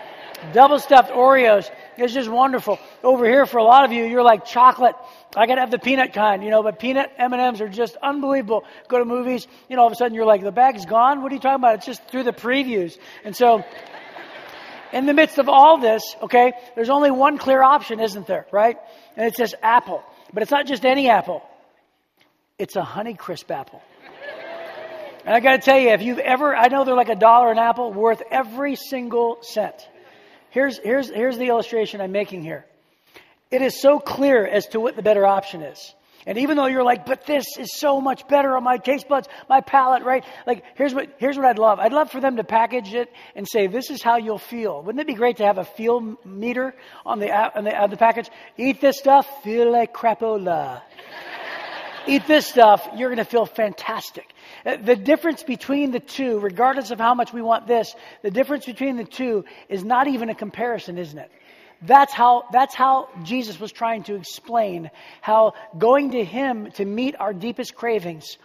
double stuffed Oreos. It's just wonderful. Over here, for a lot of you, you're like chocolate. I gotta have the peanut kind, you know, but peanut M&Ms are just unbelievable. Go to movies, you know, all of a sudden you're like, the bag's gone? What are you talking about? It's just through the previews. And so, in the midst of all this, okay, there's only one clear option, isn't there, right? And it says apple. But it's not just any apple. It's a Honeycrisp apple. And I gotta tell you, if you've ever, I know they're like a dollar an apple, worth every single cent. Here's, here's, here's the illustration I'm making here. It is so clear as to what the better option is. And even though you're like, but this is so much better on my taste buds, my palate, right? Like, here's what, here's what I'd love. I'd love for them to package it and say, this is how you'll feel. Wouldn't it be great to have a feel meter on the, on the, on the package? Eat this stuff, feel like crapola. [LAUGHS] Eat this stuff, you're going to feel fantastic. The difference between the two, regardless of how much we want this, the difference between the two is not even a comparison, isn't it? That's how, that's how Jesus was trying to explain how going to Him to meet our deepest cravings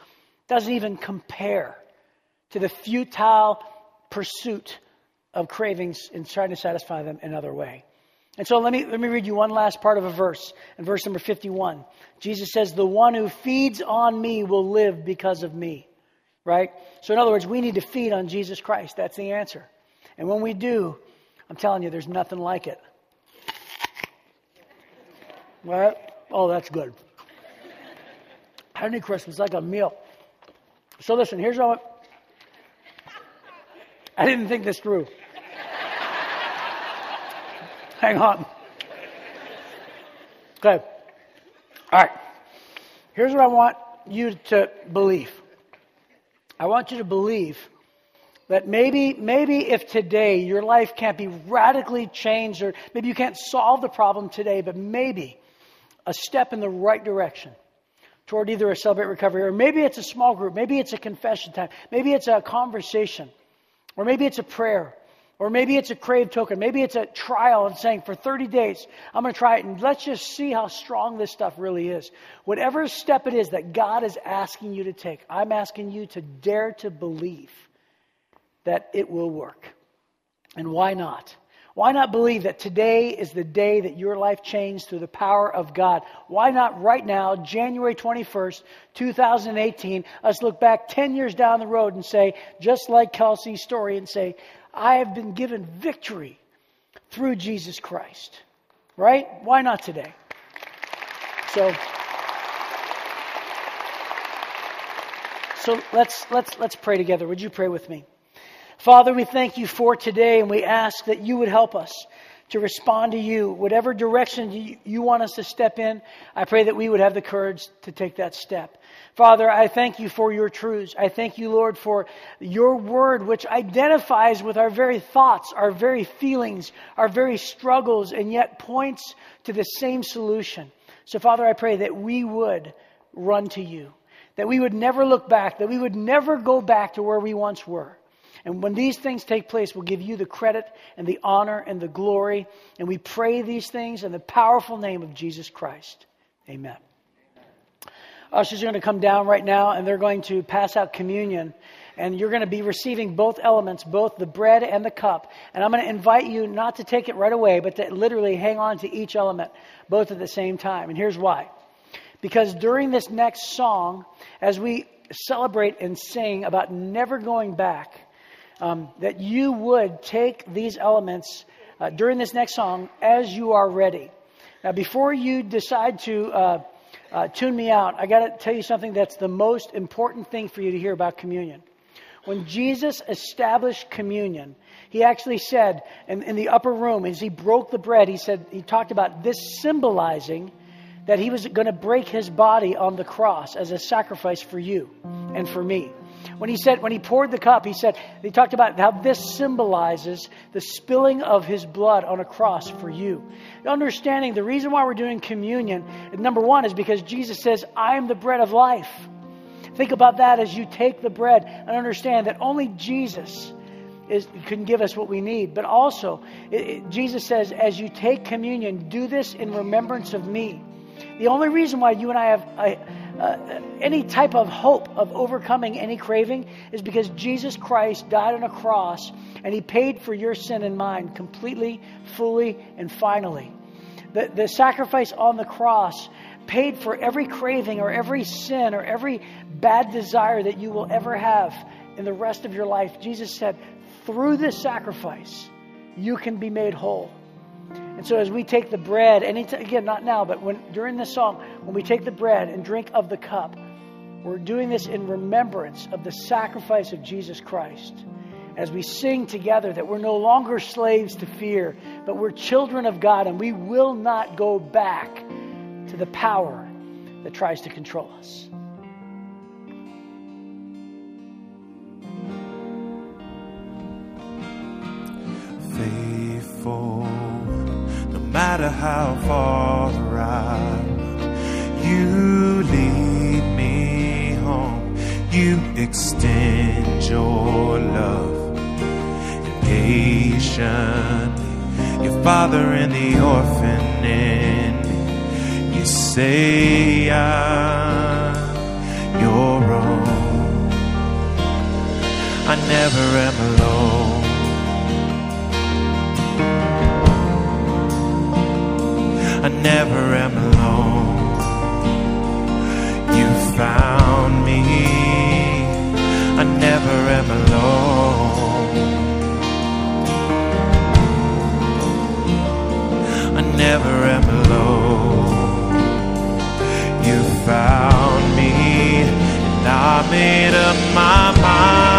doesn't even compare to the futile pursuit of cravings and trying to satisfy them another way. And so let me, let me read you one last part of a verse. In verse number 51, Jesus says, The one who feeds on me will live because of me right? So, in other words, we need to feed on Jesus Christ. That's the answer. And when we do, I'm telling you, there's nothing like it. Right? Oh, that's good. Honeycrisp is like a meal. So, listen, here's how I didn't think this through. [LAUGHS] Hang on. Okay. All right. Here's what I want you to believe. I want you to believe that maybe, maybe if today your life can't be radically changed, or maybe you can't solve the problem today, but maybe a step in the right direction toward either a celebrate recovery, or maybe it's a small group, maybe it's a confession time, maybe it's a conversation, or maybe it's a prayer, or maybe it's a crave token. Maybe it's a trial and saying, for 30 days, I'm going to try it and let's just see how strong this stuff really is. Whatever step it is that God is asking you to take, I'm asking you to dare to believe that it will work. And why not? Why not believe that today is the day that your life changed through the power of God? Why not right now, January 21st, 2018, us look back 10 years down the road and say, just like Kelsey's story, and say, I have been given victory through Jesus Christ. Right? Why not today? So So let's let's let's pray together. Would you pray with me? Father, we thank you for today and we ask that you would help us to respond to you. Whatever direction you, you, want us to step in, I pray that we would have the courage to take that step. Father, I thank you for your truths. I thank you, Lord, for your word, which identifies with our very thoughts, our very feelings, our very struggles, and yet points to the same solution. So, Father, I pray that we would run to you, that we would never look back, that we would never go back to where we once were and when these things take place, we'll give you the credit and the honor and the glory. And we pray these things in the powerful name of Jesus Christ. Amen. Ushers are going to come down right now and they're going to pass out communion. And you're going to be receiving both elements, both the bread and the cup. And I'm going to invite you not to take it right away, but to literally hang on to each element, both at the same time. And here's why. Because during this next song, as we celebrate and sing about never going back, um, that you would take these elements uh, during this next song as you are ready. Now, before you decide to uh, uh, tune me out, I got to tell you something that's the most important thing for you to hear about communion. When Jesus established communion, he actually said in, in the upper room, as he broke the bread, he said, he talked about this symbolizing that he was going to break his body on the cross as a sacrifice for you and for me. When he said, when he poured the cup, he said, he talked about how this symbolizes the spilling of his blood on a cross for you. Understanding the reason why we're doing communion, number one, is because Jesus says, I am the bread of life. Think about that as you take the bread and understand that only Jesus is, can give us what we need. But also, it, it, Jesus says, as you take communion, do this in remembrance of me. The only reason why you and I have uh, any type of hope of overcoming any craving is because Jesus Christ died on a cross and he paid for your sin and mine completely, fully, and finally. The, the sacrifice on the cross paid for every craving or every sin or every bad desire that you will ever have in the rest of your life. Jesus said, through this sacrifice, you can be made whole. And so as we take the bread, any t- again, not now, but when during this song, when we take the bread and drink of the cup, we're doing this in remembrance of the sacrifice of Jesus Christ. As we sing together that we're no longer slaves to fear, but we're children of God and we will not go back to the power that tries to control us. Faithful matter how far I you lead me home. You extend your love and patience. Your father and the orphan in me. You say I'm your own. I never am alone. I never am alone. You found me. I never am alone. I never am alone. You found me, and I made up my mind.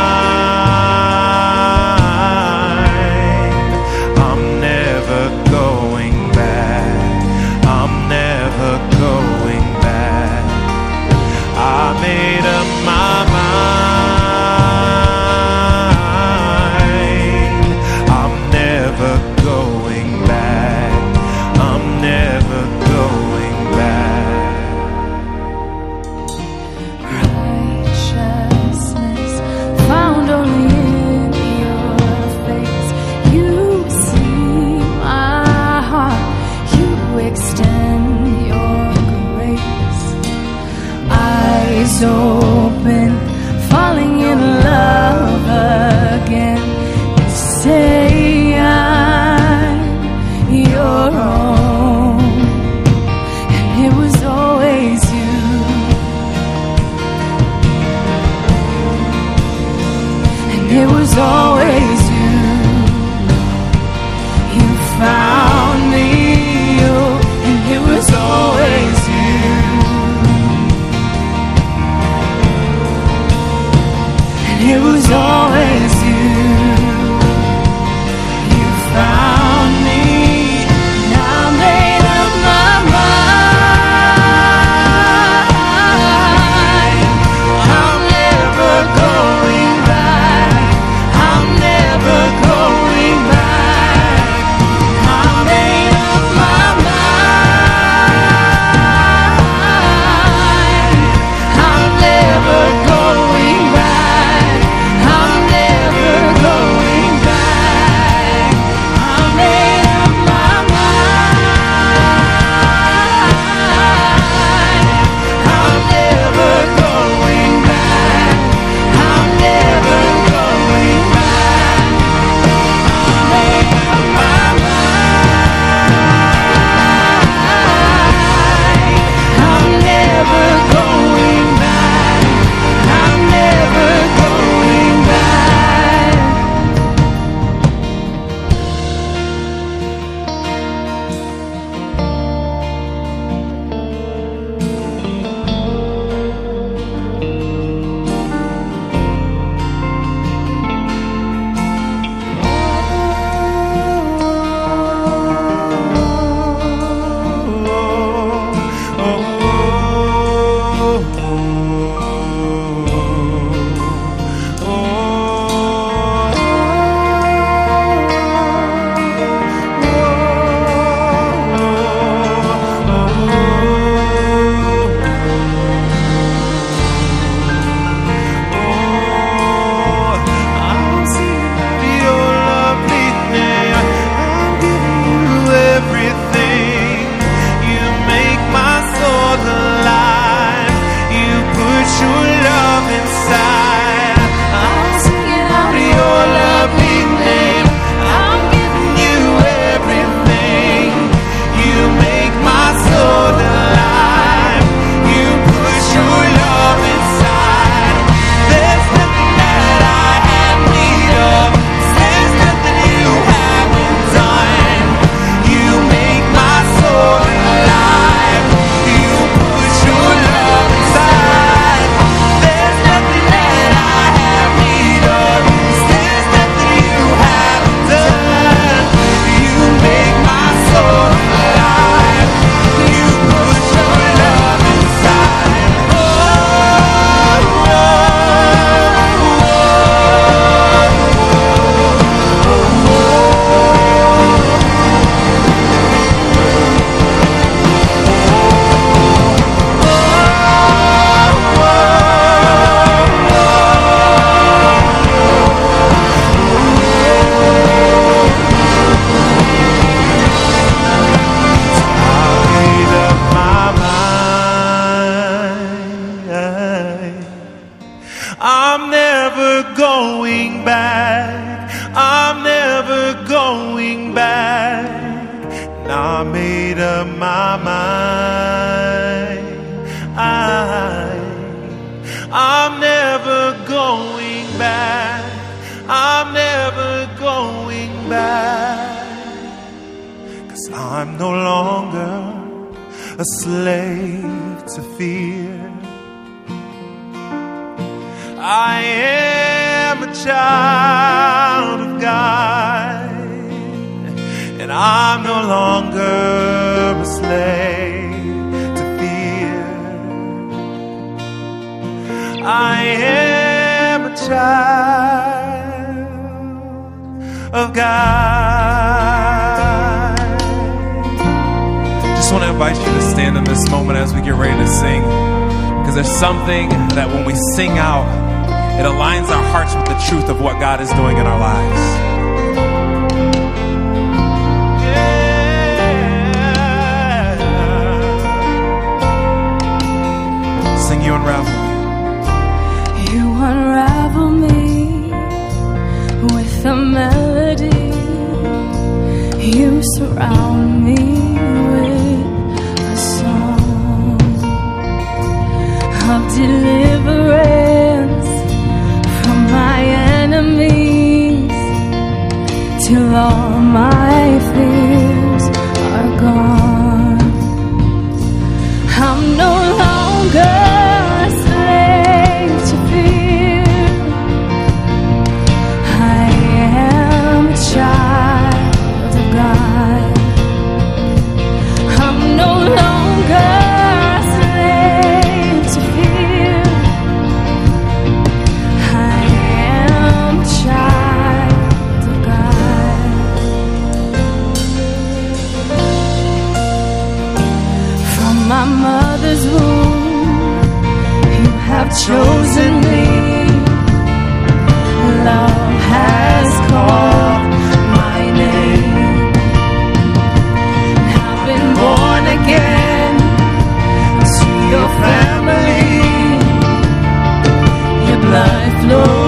I'm never going back. Cause I'm no longer a slave to fear. I am a child of God, and I'm no longer a slave to fear. I am a child of God. Just want to invite you to stand in this moment as we get ready to sing. Because there's something that when we sing out, it aligns our hearts with the truth of what God is doing in our lives. Sing you unravel me. You unravel me with a melody. You surround me with a song of deliverance from my enemies till all my fears are gone. I'm no longer chosen me. Love has called my name. I've been born again to your family. Your blood flows.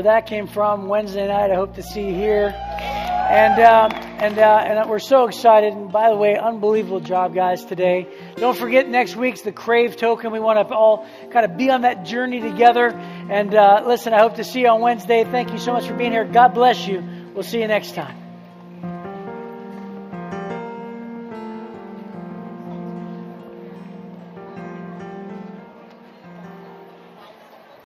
Where that came from Wednesday night. I hope to see you here. And um, and uh, and we're so excited. And by the way, unbelievable job, guys, today. Don't forget next week's the Crave Token. We want to all kind of be on that journey together. And uh, listen, I hope to see you on Wednesday. Thank you so much for being here. God bless you. We'll see you next time.